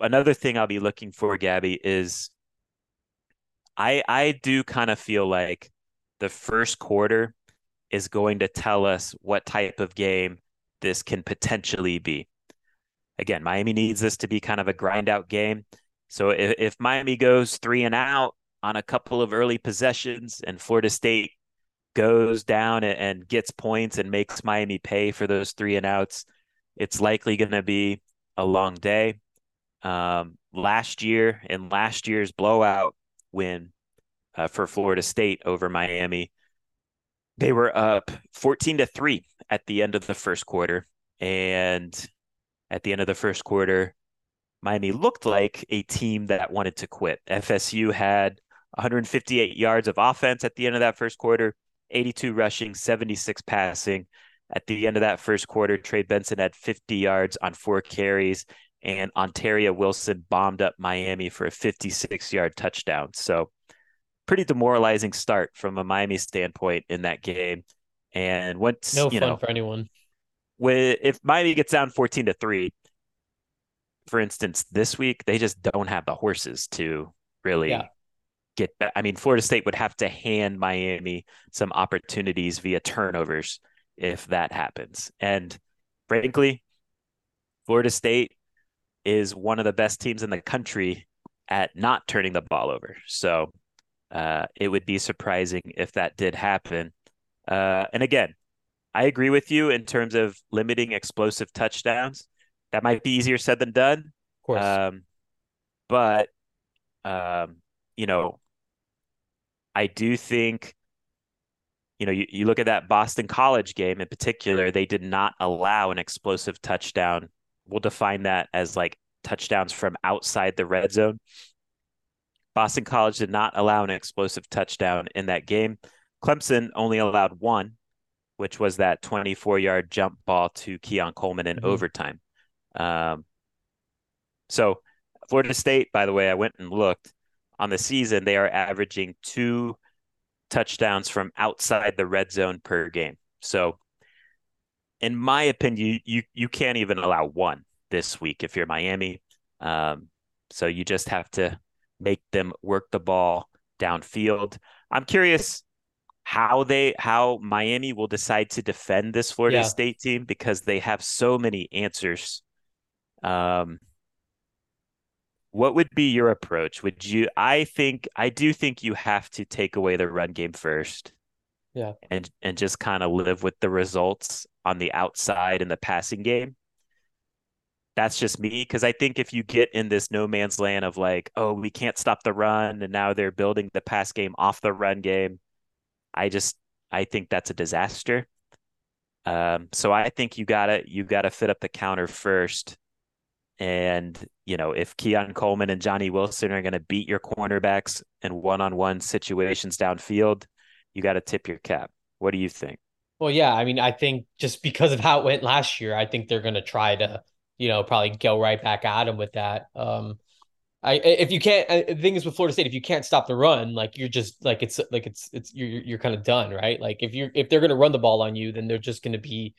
Speaker 1: Another thing I'll be looking for, Gaby, is I I do kind of feel like the first quarter is going to tell us what type of game this can potentially be. Again, Miami needs this to be kind of a grind out game. So if, if Miami goes three and out on a couple of early possessions and Florida State goes down and, and gets points and makes Miami pay for those three and outs, it's likely going to be a long day. Um, last year in last year's blowout win uh, for Florida State over Miami, they were up 14 to 3 at the end of the first quarter. And at the end of the first quarter, Miami looked like a team that wanted to quit. FSU had 158 yards of offense at the end of that first quarter, 82 rushing, 76 passing. At the end of that first quarter, Trey Benson had 50 yards on four carries, and Ontaria Wilson bombed up Miami for a 56 yard touchdown. So pretty demoralizing start from a Miami standpoint in that game. And once
Speaker 2: no
Speaker 1: you
Speaker 2: fun
Speaker 1: know,
Speaker 2: for anyone.
Speaker 1: With if Miami gets down fourteen to three, for instance, this week they just don't have the horses to really yeah. get. I mean, Florida State would have to hand Miami some opportunities via turnovers if that happens. And frankly, Florida State is one of the best teams in the country at not turning the ball over. So uh, it would be surprising if that did happen. Uh, and again, I agree with you in terms of limiting explosive touchdowns. That might be easier said than done.
Speaker 2: Of course.
Speaker 1: Um, but, um, you know, I do think, you know, you, you look at that Boston College game in particular, they did not allow an explosive touchdown. We'll define that as like touchdowns from outside the red zone. Boston College did not allow an explosive touchdown in that game. Clemson only allowed one, which was that 24 yard jump ball to Keon Coleman in mm-hmm. overtime. Um, so, Florida State, by the way, I went and looked on the season, they are averaging two touchdowns from outside the red zone per game. So, in my opinion, you you, you can't even allow one this week if you're Miami. Um, so you just have to make them work the ball downfield. I'm curious how they how Miami will decide to defend this Florida yeah. State team because they have so many answers. Um, what would be your approach? Would you? I think I do think you have to take away the run game first.
Speaker 2: Yeah,
Speaker 1: and and just kind of live with the results on the outside in the passing game. That's just me because I think if you get in this no man's land of like, oh, we can't stop the run, and now they're building the pass game off the run game, I just I think that's a disaster. Um, so I think you gotta you gotta fit up the counter first. And you know, if Keon Coleman and Johnny Wilson are gonna beat your cornerbacks in one on one situations downfield, you gotta tip your cap. What do you think?
Speaker 2: Well, yeah, I mean, I think just because of how it went last year, I think they're gonna try to, you know, probably go right back at him with that. Um, I if you can't uh, the thing is with Florida State if you can't stop the run like you're just like it's like it's it's you're you're kind of done right like if you're if they're to run the ball on you then they're just to be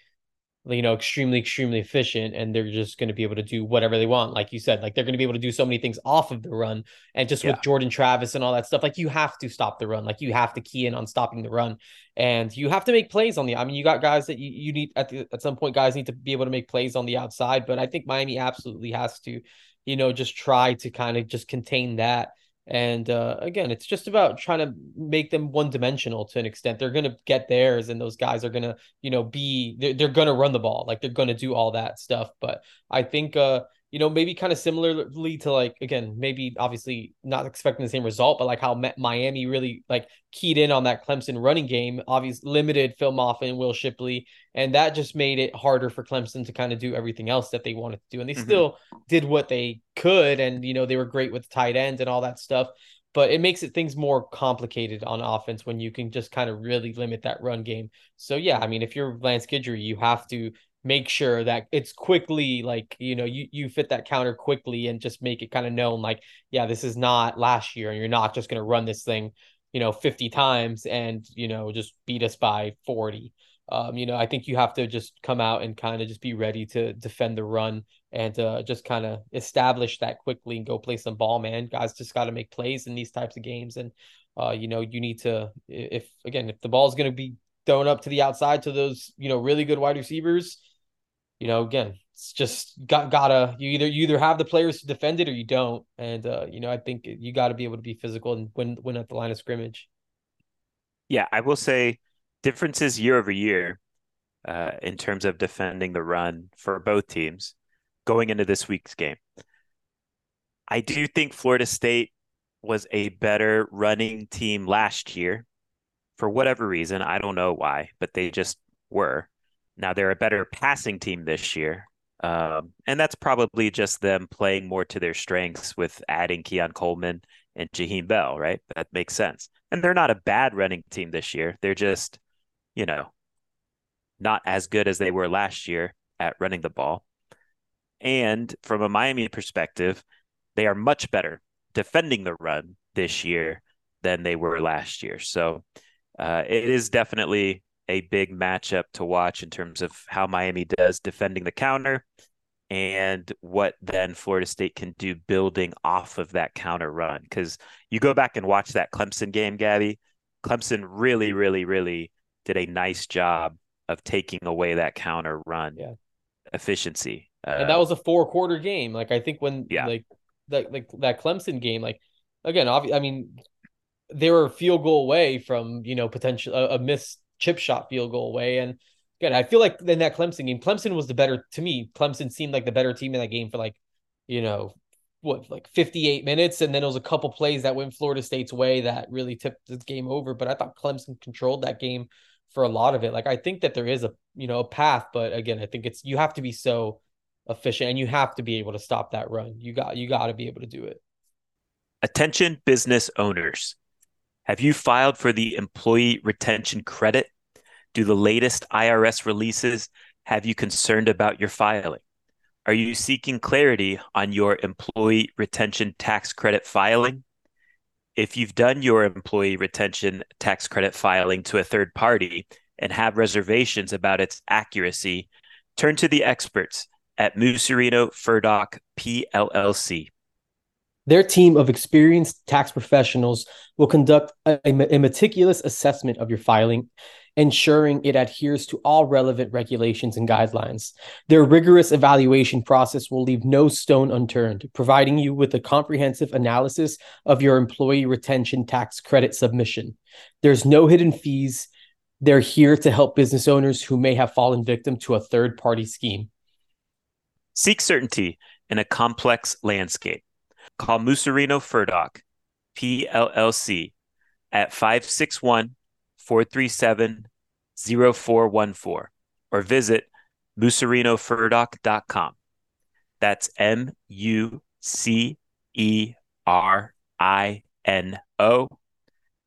Speaker 2: you know extremely extremely efficient and they're just going to be able to do whatever they want like you said like they're going to be able to do so many things off of the run and just yeah. with Jordan Travis and all that stuff like you have to stop the run like you have to key in on stopping the run and you have to make plays on the I mean you got guys that you, you need at the, at some point guys need to be able to make plays on the outside but I think Miami absolutely has to you know, just try to kind of just contain that. And uh, again, it's just about trying to make them one dimensional to an extent. They're going to get theirs, and those guys are going to, you know, be they're, they're going to run the ball, like they're going to do all that stuff. But I think, uh, you know, maybe kind of similarly to like again, maybe obviously not expecting the same result, but like how Miami really like keyed in on that Clemson running game, obviously limited Phil Mafah and Will Shipley, and that just made it harder for Clemson to kind of do everything else that they wanted to do, and they mm-hmm. still did what they could, and you know they were great with tight ends and all that stuff. But it makes it things more complicated on offense when you can just kind of really limit that run game. So yeah, I mean, if you're Lance Guidry, you have to make sure that it's quickly like you know you you fit that counter quickly and just make it kind of known like yeah this is not last year and you're not just going to run this thing you know 50 times and you know just beat us by 40 um you know i think you have to just come out and kind of just be ready to defend the run and uh, just kind of establish that quickly and go play some ball man. Guys just got to make plays in these types of games and uh you know you need to if again if the ball is going to be thrown up to the outside to those you know really good wide receivers you know, again, it's just got gotta you either you either have the players to defend it or you don't. And uh, you know, I think you got to be able to be physical and win win at the line of scrimmage.
Speaker 1: Yeah, I will say differences year over year uh, in terms of defending the run for both teams going into this week's game. I do think Florida State was a better running team last year for whatever reason. I don't know why, but they just were. Now they're a better passing team this year. Um, and that's probably just them playing more to their strengths with adding Keon Coleman and Jaheim Bell, right? That makes sense. And they're not a bad running team this year. They're just, you know, not as good as they were last year at running the ball. And from a Miami perspective, they are much better defending the run this year than they were last year. So uh, it is definitely a big matchup to watch in terms of how Miami does defending the counter and what then Florida State can do building off of that counter run. Because you go back and watch that Clemson game, Gaby. Clemson really, really, really did a nice job of taking away that counter run yeah. efficiency.
Speaker 2: Uh, and that was a four quarter game. Like I think when yeah. like that like that Clemson game, like again, obviously, I mean, they were a field goal away from you know potential a, a missed chip shot field goal away. And again, I feel like in that Clemson game, Clemson was the better to me. Clemson seemed like the better team in that game for like, you know, what like 58 minutes, and then it was a couple plays that went Florida State's way that really tipped the game over. But I thought Clemson controlled that game for a lot of it. Like I think that there is a you know a path, but again, I think it's you have to be so efficient and you have to be able to stop that run. You got you got to be able to do it.
Speaker 1: Attention business owners. Have you filed for the employee retention credit? Do the latest IRS releases have you concerned about your filing? Are you seeking clarity on your employee retention tax credit filing? If you've done your employee retention tax credit filing to a third party and have reservations about its accuracy, turn to the experts at Mucerino Furdock PLLC.
Speaker 2: Their team of experienced tax professionals will conduct a, a, meticulous assessment of your filing, ensuring it adheres to all relevant regulations and guidelines. Their rigorous evaluation process will leave no stone unturned, providing you with a comprehensive analysis of your employee retention tax credit submission. There's no hidden fees. They're here to help business owners who may have fallen victim to a third party scheme.
Speaker 1: Seek certainty in a complex landscape. Call Mucerino Furdock, PLLC, at 561 437 0414 or visit mucerinofurdock.com. That's M U C E R I N O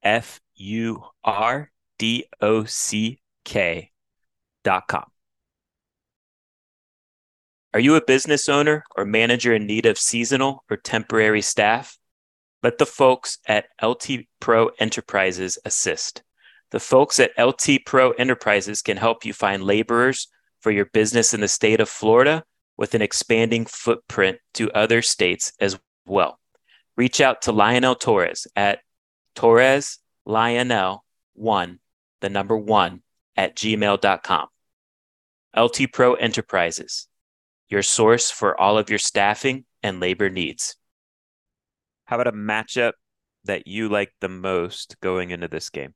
Speaker 1: F U R D O C K dot com. Are you a business owner or manager in need of seasonal or temporary staff? Let the folks at LT Pro Enterprises assist. The folks at LT Pro Enterprises can help you find laborers for your business in the state of Florida with an expanding footprint to other states as well. Reach out to Lionel Torres at Torres Lionel 1, the number 1 at gmail.com. LT Pro Enterprises your source for all of your staffing and labor needs. How about a matchup that you like the most going into this game?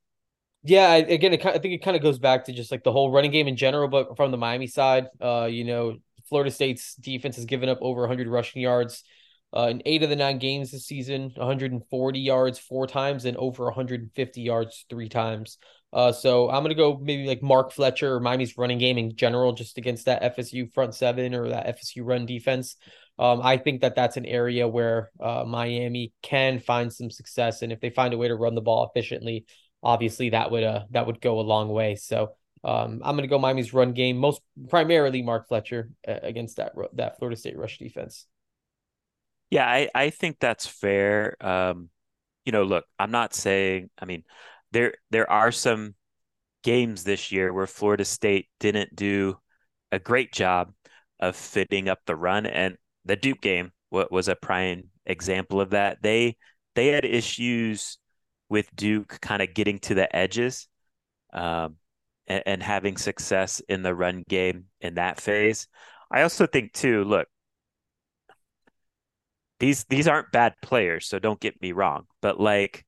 Speaker 2: Yeah, again, it, I think it kind of goes back to just like the whole running game in general, but from the Miami side, uh, you know, Florida State's defense has given up over 100 rushing yards uh, in eight of the nine games this season, 140 yards four times and over 150 yards three times. Uh, so I'm gonna go maybe like Mark Fletcher or Miami's running game in general, just against that FSU front seven or that FSU run defense. Um, I think that that's an area where uh, Miami can find some success, and if they find a way to run the ball efficiently, obviously that would uh that would go a long way. So um, I'm gonna go Miami's run game, most primarily Mark Fletcher uh, against that that Florida State rush defense.
Speaker 1: Yeah, I I think that's fair. Um, you know, look, I'm not saying. I mean, there there are some games this year where Florida State didn't do a great job of fitting up the run, and the Duke game was a prime example of that. They they had issues with Duke kind of getting to the edges, um, and, and having success in the run game in that phase. I also think too. Look, these these aren't bad players, so don't get me wrong, but like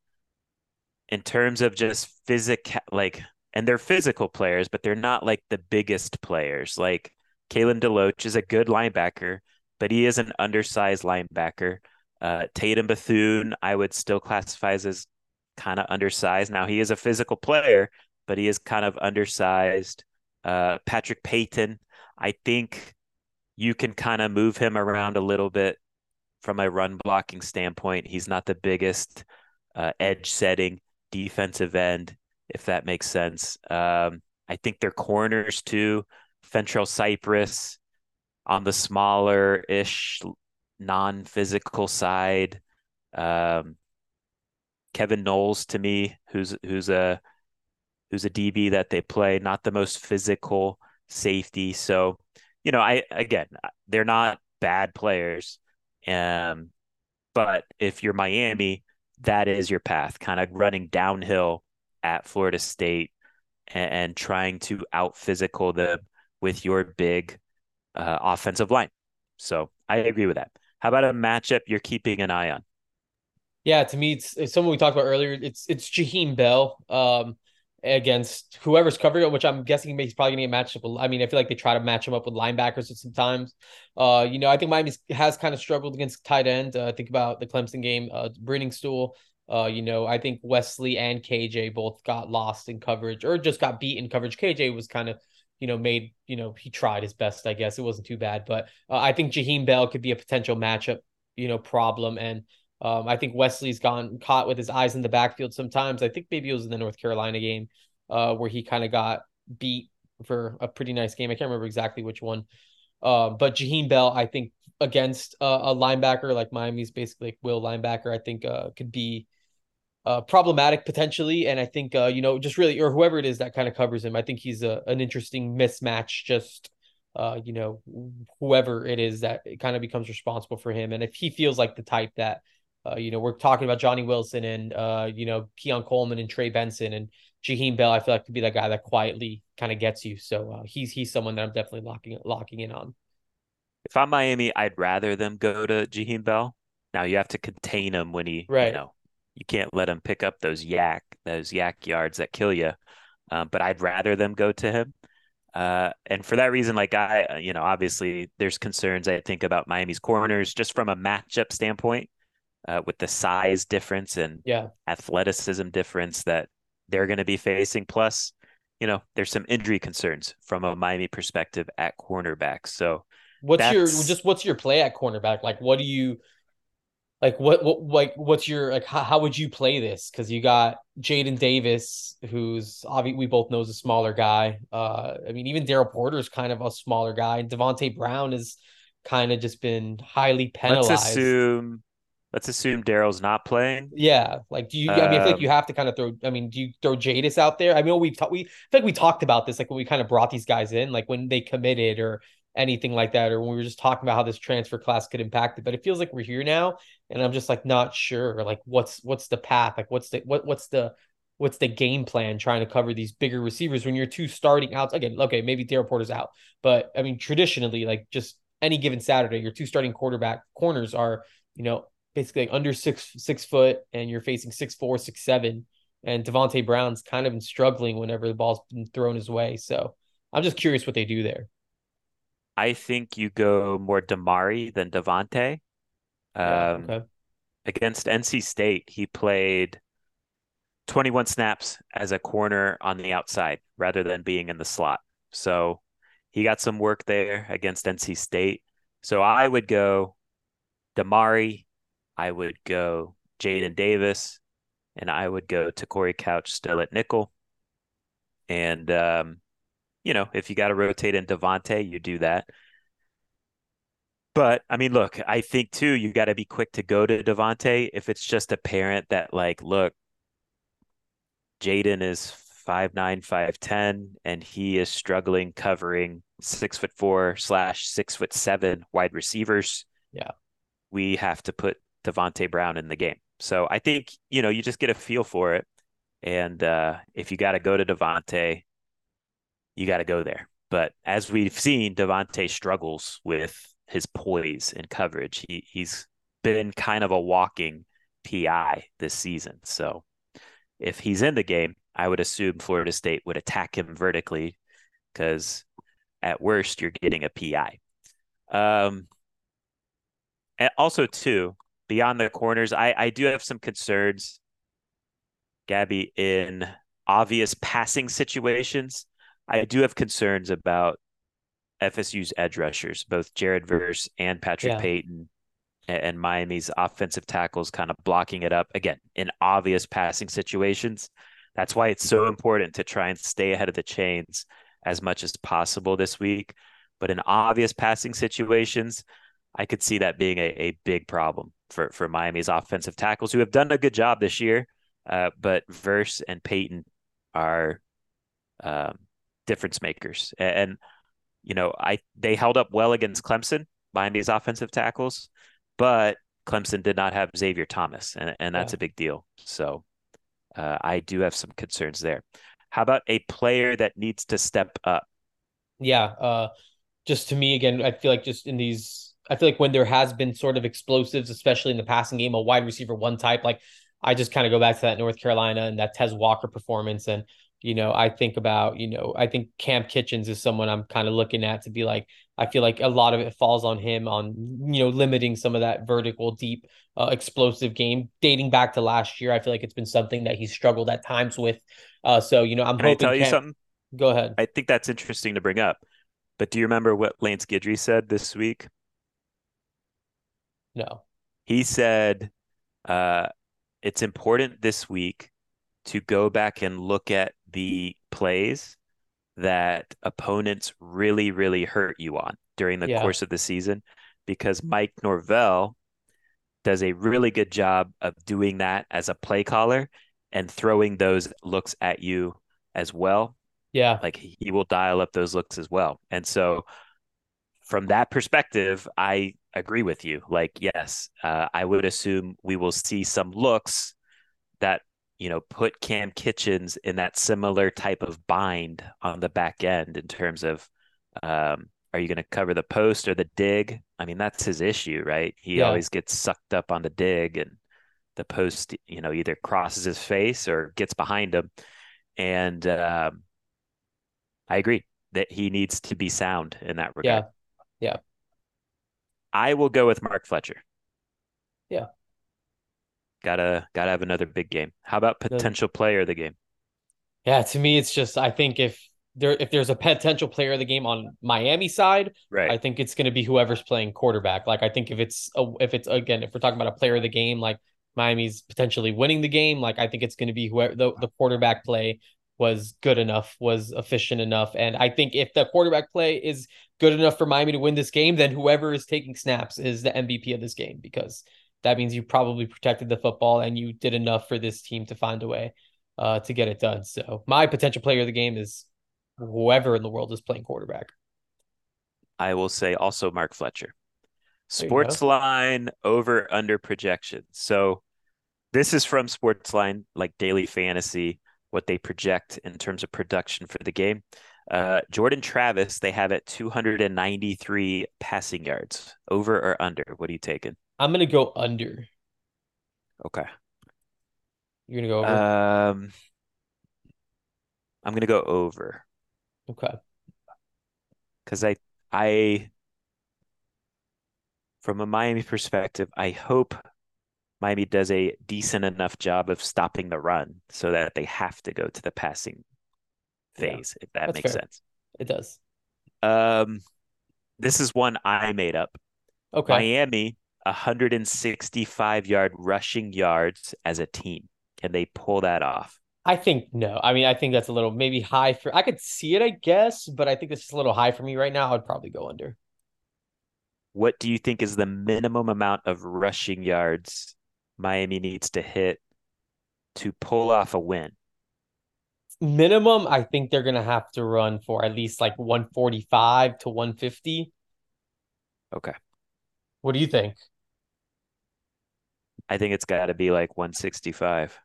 Speaker 1: in terms of just physical, like, and they're physical players, but they're not like the biggest players. Like Kalen DeLoach is a good linebacker, but he is an undersized linebacker. Uh, Tatum Bethune, I would still classify as kind of undersized. Now he is a physical player, but he is kind of undersized. Uh, Patrick Payton, I think you can kind of move him around a little bit from a run blocking standpoint. He's not the biggest uh, edge setting defensive end, if that makes sense. Um, I think their corners too, Fentrell Cypress on the smaller ish, non physical side. Um, Kevin Knowles to me, who's who's a who's a DB that they play, not the most physical safety. So, you know, I again, they're not bad players. Um, but if you're Miami, that is your path, kind of running downhill at Florida State and, and trying to out physical them with your big uh, offensive line. So I agree with that. How about a matchup you're keeping an eye on?
Speaker 2: Yeah, to me, it's, it's someone we talked about earlier. It's it's Jaheim Bell um, against whoever's covering it, which I'm guessing he's probably to get matched up. I mean, I feel like they try to match him up with linebackers sometimes. Uh, you know, I think Miami has kind of struggled against tight end. Uh, think about the Clemson game, uh, Stool. Uh, you know, I think Wesley and KJ both got lost in coverage or just got beat in coverage. KJ was kind of, you know, made, you know, he tried his best, I guess. It wasn't too bad. But uh, I think Jaheim Bell could be a potential matchup, you know, problem. And um, I think Wesley's gone caught with his eyes in the backfield sometimes. I think maybe it was in the North Carolina game uh, where he kind of got beat for a pretty nice game. I can't remember exactly which one. Uh, but Jaheim Bell, I think against uh, a linebacker like Miami's basically like will linebacker, I think uh, could be uh, problematic potentially. And I think, uh, you know, just really, or whoever it is that kind of covers him, I think he's a, an interesting mismatch. Just, uh, you know, whoever it is that kind of becomes responsible for him. And if he feels like the type that, Uh, you know, we're talking about Johnny Wilson and uh, you know, Keon Coleman and Trey Benson and Jaheim Bell. I feel like could be that guy that quietly kind of gets you. So uh, he's he's someone that I'm definitely locking locking in on.
Speaker 1: If I'm Miami, I'd rather them go to Jaheim Bell. Now you have to contain him when he,
Speaker 2: right.
Speaker 1: you know, you can't let him pick up those YAC those YAC yards that kill you. Um, but I'd rather them go to him. Uh, and for that reason, like I, you know, obviously there's concerns I think about Miami's corners just from a matchup standpoint, uh, with the size difference and
Speaker 2: yeah.
Speaker 1: athleticism difference that they're going to be facing. Plus, you know, there's some injury concerns from a Miami perspective at cornerback. So,
Speaker 2: what's your just what's your play at cornerback? Like, what do you like what what like what's your like how, how would you play this because you got Jaden Davis who's obviously we both know is a smaller guy uh I mean even Daryl Porter is kind of a smaller guy and Davonte Brown has kind of just been highly penalized
Speaker 1: let's assume let's assume Daryl's not playing
Speaker 2: yeah like do you I mean I feel like you um, have to kind of throw I mean do you throw Jadis out there I mean we've talked we I feel like we talked about this like when we kind of brought these guys in like when they committed or anything like that, or when we were just talking about how this transfer class could impact it. But it feels like we're here now, and I'm just like not sure. Like, what's what's the path? Like, what's the what what's the what's the game plan trying to cover these bigger receivers when you're two starting outs again? Okay, maybe Daryl Porter's out, but I mean traditionally, like just any given Saturday, your two starting quarterback corners are you know basically like under six six foot, and you're facing six four six seven. And Davonte Brown's kind of been struggling whenever the ball's been thrown his way. So I'm just curious what they do there.
Speaker 1: I think you go more Damari than Davonte.
Speaker 2: Yeah, um, okay.
Speaker 1: Against NC State, he played 21 snaps as a corner on the outside rather than being in the slot. So he got some work there against NC State. So I would go Damari, I would go Jaden Davis, and I would go to Corey Couch still at nickel. And um, you know, if you got to rotate in Davonte, you do that. But I mean, look, I think too, you got to be quick to go to Davonte if it's just apparent that, like, look, Jaden is five nine, five ten, and he is struggling covering six foot four slash six foot seven wide receivers.
Speaker 2: Yeah.
Speaker 1: We have to put Davonte Brown in the game. So I think, you know, you just get a feel for it. And uh, if you got to go to Davonte, you got to go there. But as we've seen, Davonte struggles with his poise and coverage. He he's been kind of a walking PI this season. So if he's in the game, I would assume Florida State would attack him vertically because at worst you're getting a PI. Um, and also too beyond the corners, I I do have some concerns, Gaby, in obvious passing situations. I do have concerns about FSU's edge rushers, both Jared Verse and Patrick yeah. Payton, and Miami's offensive tackles kind of blocking it up again in obvious passing situations. That's why it's so important to try and stay ahead of the chains as much as possible this week. But in obvious passing situations, I could see that being a, a big problem for, for Miami's offensive tackles who have done a good job this year. Uh, but Verse and Payton are um, difference makers. And, you know, I they held up well against Clemson these offensive tackles, but Clemson did not have Xavier Thomas, and, and that's yeah. a big deal. So uh, I do have some concerns there. How about a player that needs to step up?
Speaker 2: Yeah, uh, just to me again, I feel like just in these, I feel like when there has been sort of explosives, especially in the passing game, a wide receiver one type, like I just kind of go back to that North Carolina and that Tez Walker performance, and you know, I think about, you know, I think Cam Kitchens is someone I'm kind of looking at to be like, I feel like a lot of it falls on him on, you know, limiting some of that vertical, deep, uh, explosive game dating back to last year. I feel like it's been something that he's struggled at times with. Uh, so, you know, I'm
Speaker 1: Can
Speaker 2: hoping.
Speaker 1: I tell you something?
Speaker 2: Go ahead.
Speaker 1: I think that's interesting to bring up. But do you remember what Lance Guidry said this week?
Speaker 2: No.
Speaker 1: He said, uh, it's important this week to go back and look at the plays that opponents really, really hurt you on during the yeah. course of the season because Mike Norvell does a really good job of doing that as a play caller and throwing those looks at you as well.
Speaker 2: Yeah.
Speaker 1: Like he will dial up those looks as well. And so from that perspective, I agree with you. Like, yes, uh, I would assume we will see some looks that you know put Cam Kitchens in that similar type of bind on the back end in terms of um, are you going to cover the post or the dig? I mean, that's his issue, right? He yeah. always gets sucked up on the dig and the post, you know, either crosses his face or gets behind him. And um, I agree that he needs to be sound in that regard.
Speaker 2: Yeah. Yeah.
Speaker 1: I will go with Mark Fletcher.
Speaker 2: Yeah.
Speaker 1: Gotta gotta have another big game. How about potential player of the game?
Speaker 2: Yeah, to me, it's just I think if there if there's a potential player of the game on Miami side,
Speaker 1: right.
Speaker 2: I think it's going to be whoever's playing quarterback. Like I think if it's a, if it's again if we're talking about a player of the game, like Miami's potentially winning the game, like I think it's going to be whoever the, the quarterback play was good enough, was efficient enough, and I think if the quarterback play is good enough for Miami to win this game, then whoever is taking snaps is the MVP of this game because that means you probably protected the football and you did enough for this team to find a way uh, to get it done. So my potential player of the game is whoever in the world is playing quarterback.
Speaker 1: I will say also Mark Fletcher. Sportsline over under projection. So this is from Sportsline, like daily fantasy, what they project in terms of production for the game. Uh, Jordan Travis, they have at 293 passing yards. Over or under? What are you taking?
Speaker 2: I'm gonna go under.
Speaker 1: Okay.
Speaker 2: You're gonna go over.
Speaker 1: Um, I'm gonna go over.
Speaker 2: Okay.
Speaker 1: Because I I from a Miami perspective, I hope Miami does a decent enough job of stopping the run so that they have to go to the passing phase, yeah, if that makes fair. sense.
Speaker 2: It does.
Speaker 1: Um, this is one I made up.
Speaker 2: Okay.
Speaker 1: Miami, 165 yard rushing yards as a team. Can they pull that off?
Speaker 2: I think no. I mean, I think that's a little maybe high for. I could see it, I guess, but I think this is a little high for me right now. I'd probably go under.
Speaker 1: What do you think is the minimum amount of rushing yards Miami needs to hit to pull off a win?
Speaker 2: Minimum, I think they're gonna have to run for at least like 145 to 150.
Speaker 1: Okay.
Speaker 2: What do you think?
Speaker 1: I think it's got to be like 165.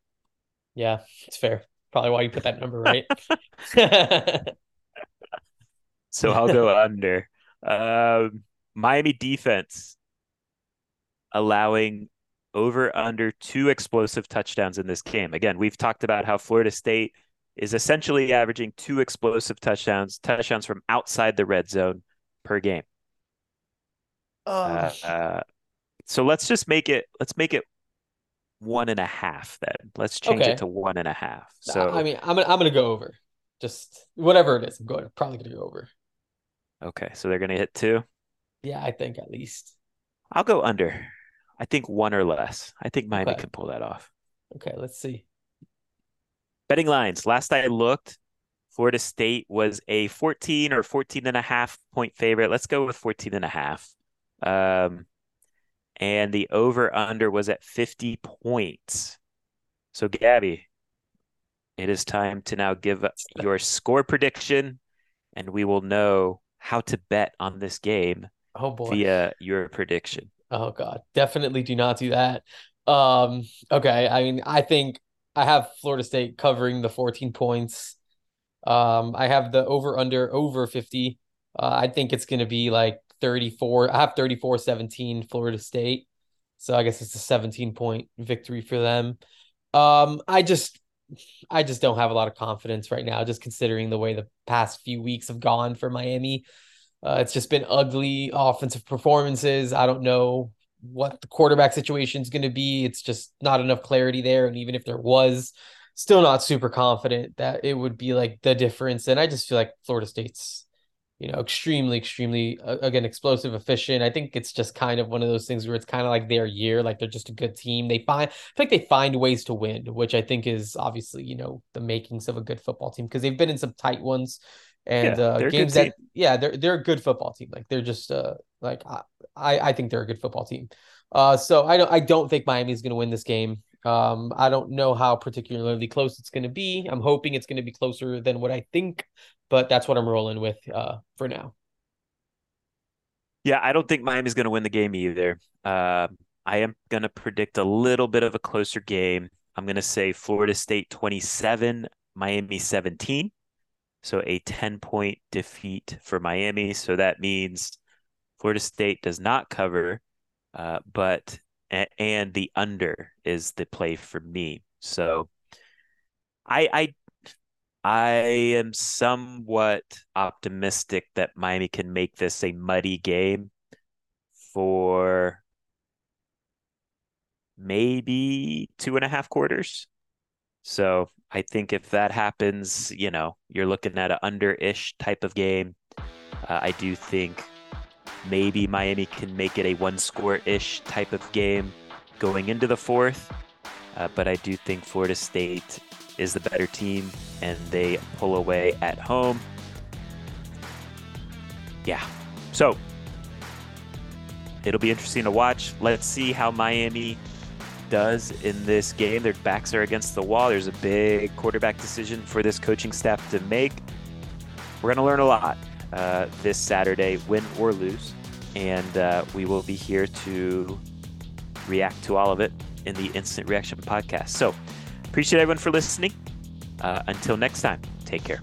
Speaker 2: Yeah, it's fair. Probably why you put that number right.
Speaker 1: so I'll go under. Um, Miami defense allowing over under two explosive touchdowns in this game. Again, we've talked about how Florida State is essentially averaging two explosive touchdowns, touchdowns from outside the red zone per game.
Speaker 2: Oh. Uh,
Speaker 1: uh, so let's just make it. Let's make it one and a half. Then let's change okay. it to one and a half. So
Speaker 2: I mean, I'm gonna, I'm gonna go over. Just whatever it is, I'm going. Probably gonna go over.
Speaker 1: Okay, so they're gonna hit two.
Speaker 2: Yeah, I think at least.
Speaker 1: I'll go under. I think one or less. I think Miami okay. can pull that off.
Speaker 2: Okay, let's see.
Speaker 1: Betting lines. Last I looked, Florida State was a 14 or 14 and a half point favorite. Let's go with 14 and a half. Um, and the over under was at 50 points. So, Gaby, it is time to now give your score prediction, and we will know how to bet on this game
Speaker 2: oh boy.
Speaker 1: via your prediction.
Speaker 2: Oh god, definitely do not do that. Um, okay, I mean, I think I have Florida State covering the 14 points. Um, I have the over under over 50. Uh, I think it's going to be like 34. I have 34 17 Florida State. So I guess it's a 17 point victory for them. Um, I just I just don't have a lot of confidence right now, just considering the way the past few weeks have gone for Miami. Uh, it's just been ugly offensive performances. I don't know what the quarterback situation is going to be. It's just not enough clarity there. And even if there was, still not super confident that it would be like the difference. And I just feel like Florida State's you know, extremely, extremely, uh, again, explosive, efficient. I think it's just kind of one of those things where it's kind of like their year, like they're just a good team. They find, I think they find ways to win, which I think is obviously, you know, the makings of a good football team because they've been in some tight ones and yeah, uh, games that, yeah, they're they're a good football team. Like they're just uh, like I I think they're a good football team. Uh, so I don't I don't think Miami is going to win this game. Um, I don't know how particularly close it's going to be. I'm hoping it's going to be closer than what I think but that's what I'm rolling with uh, for now.
Speaker 1: Yeah, I don't think Miami's going to win the game either. Uh, I am going to predict a little bit of a closer game. I'm going to say Florida State 27, Miami 17. So a 10 point defeat for Miami. So that means Florida State does not cover, uh, but and the under is the play for me. So I I I am somewhat optimistic that Miami can make this a muddy game for maybe two and a half quarters. So I think if that happens, you know, you're looking at an under-ish type of game. Uh, I do think maybe Miami can make it a one-score-ish type of game going into the fourth. Uh, but I do think Florida State is the better team and they pull away at home. Yeah. So it'll be interesting to watch. Let's see how Miami does in this game. Their backs are against the wall. There's a big quarterback decision for this coaching staff to make. We're going to learn a lot uh, this Saturday, win or lose. And uh, we will be here to react to all of it in the Instant Reaction podcast. So, appreciate everyone for listening. Uh, until next time, take care.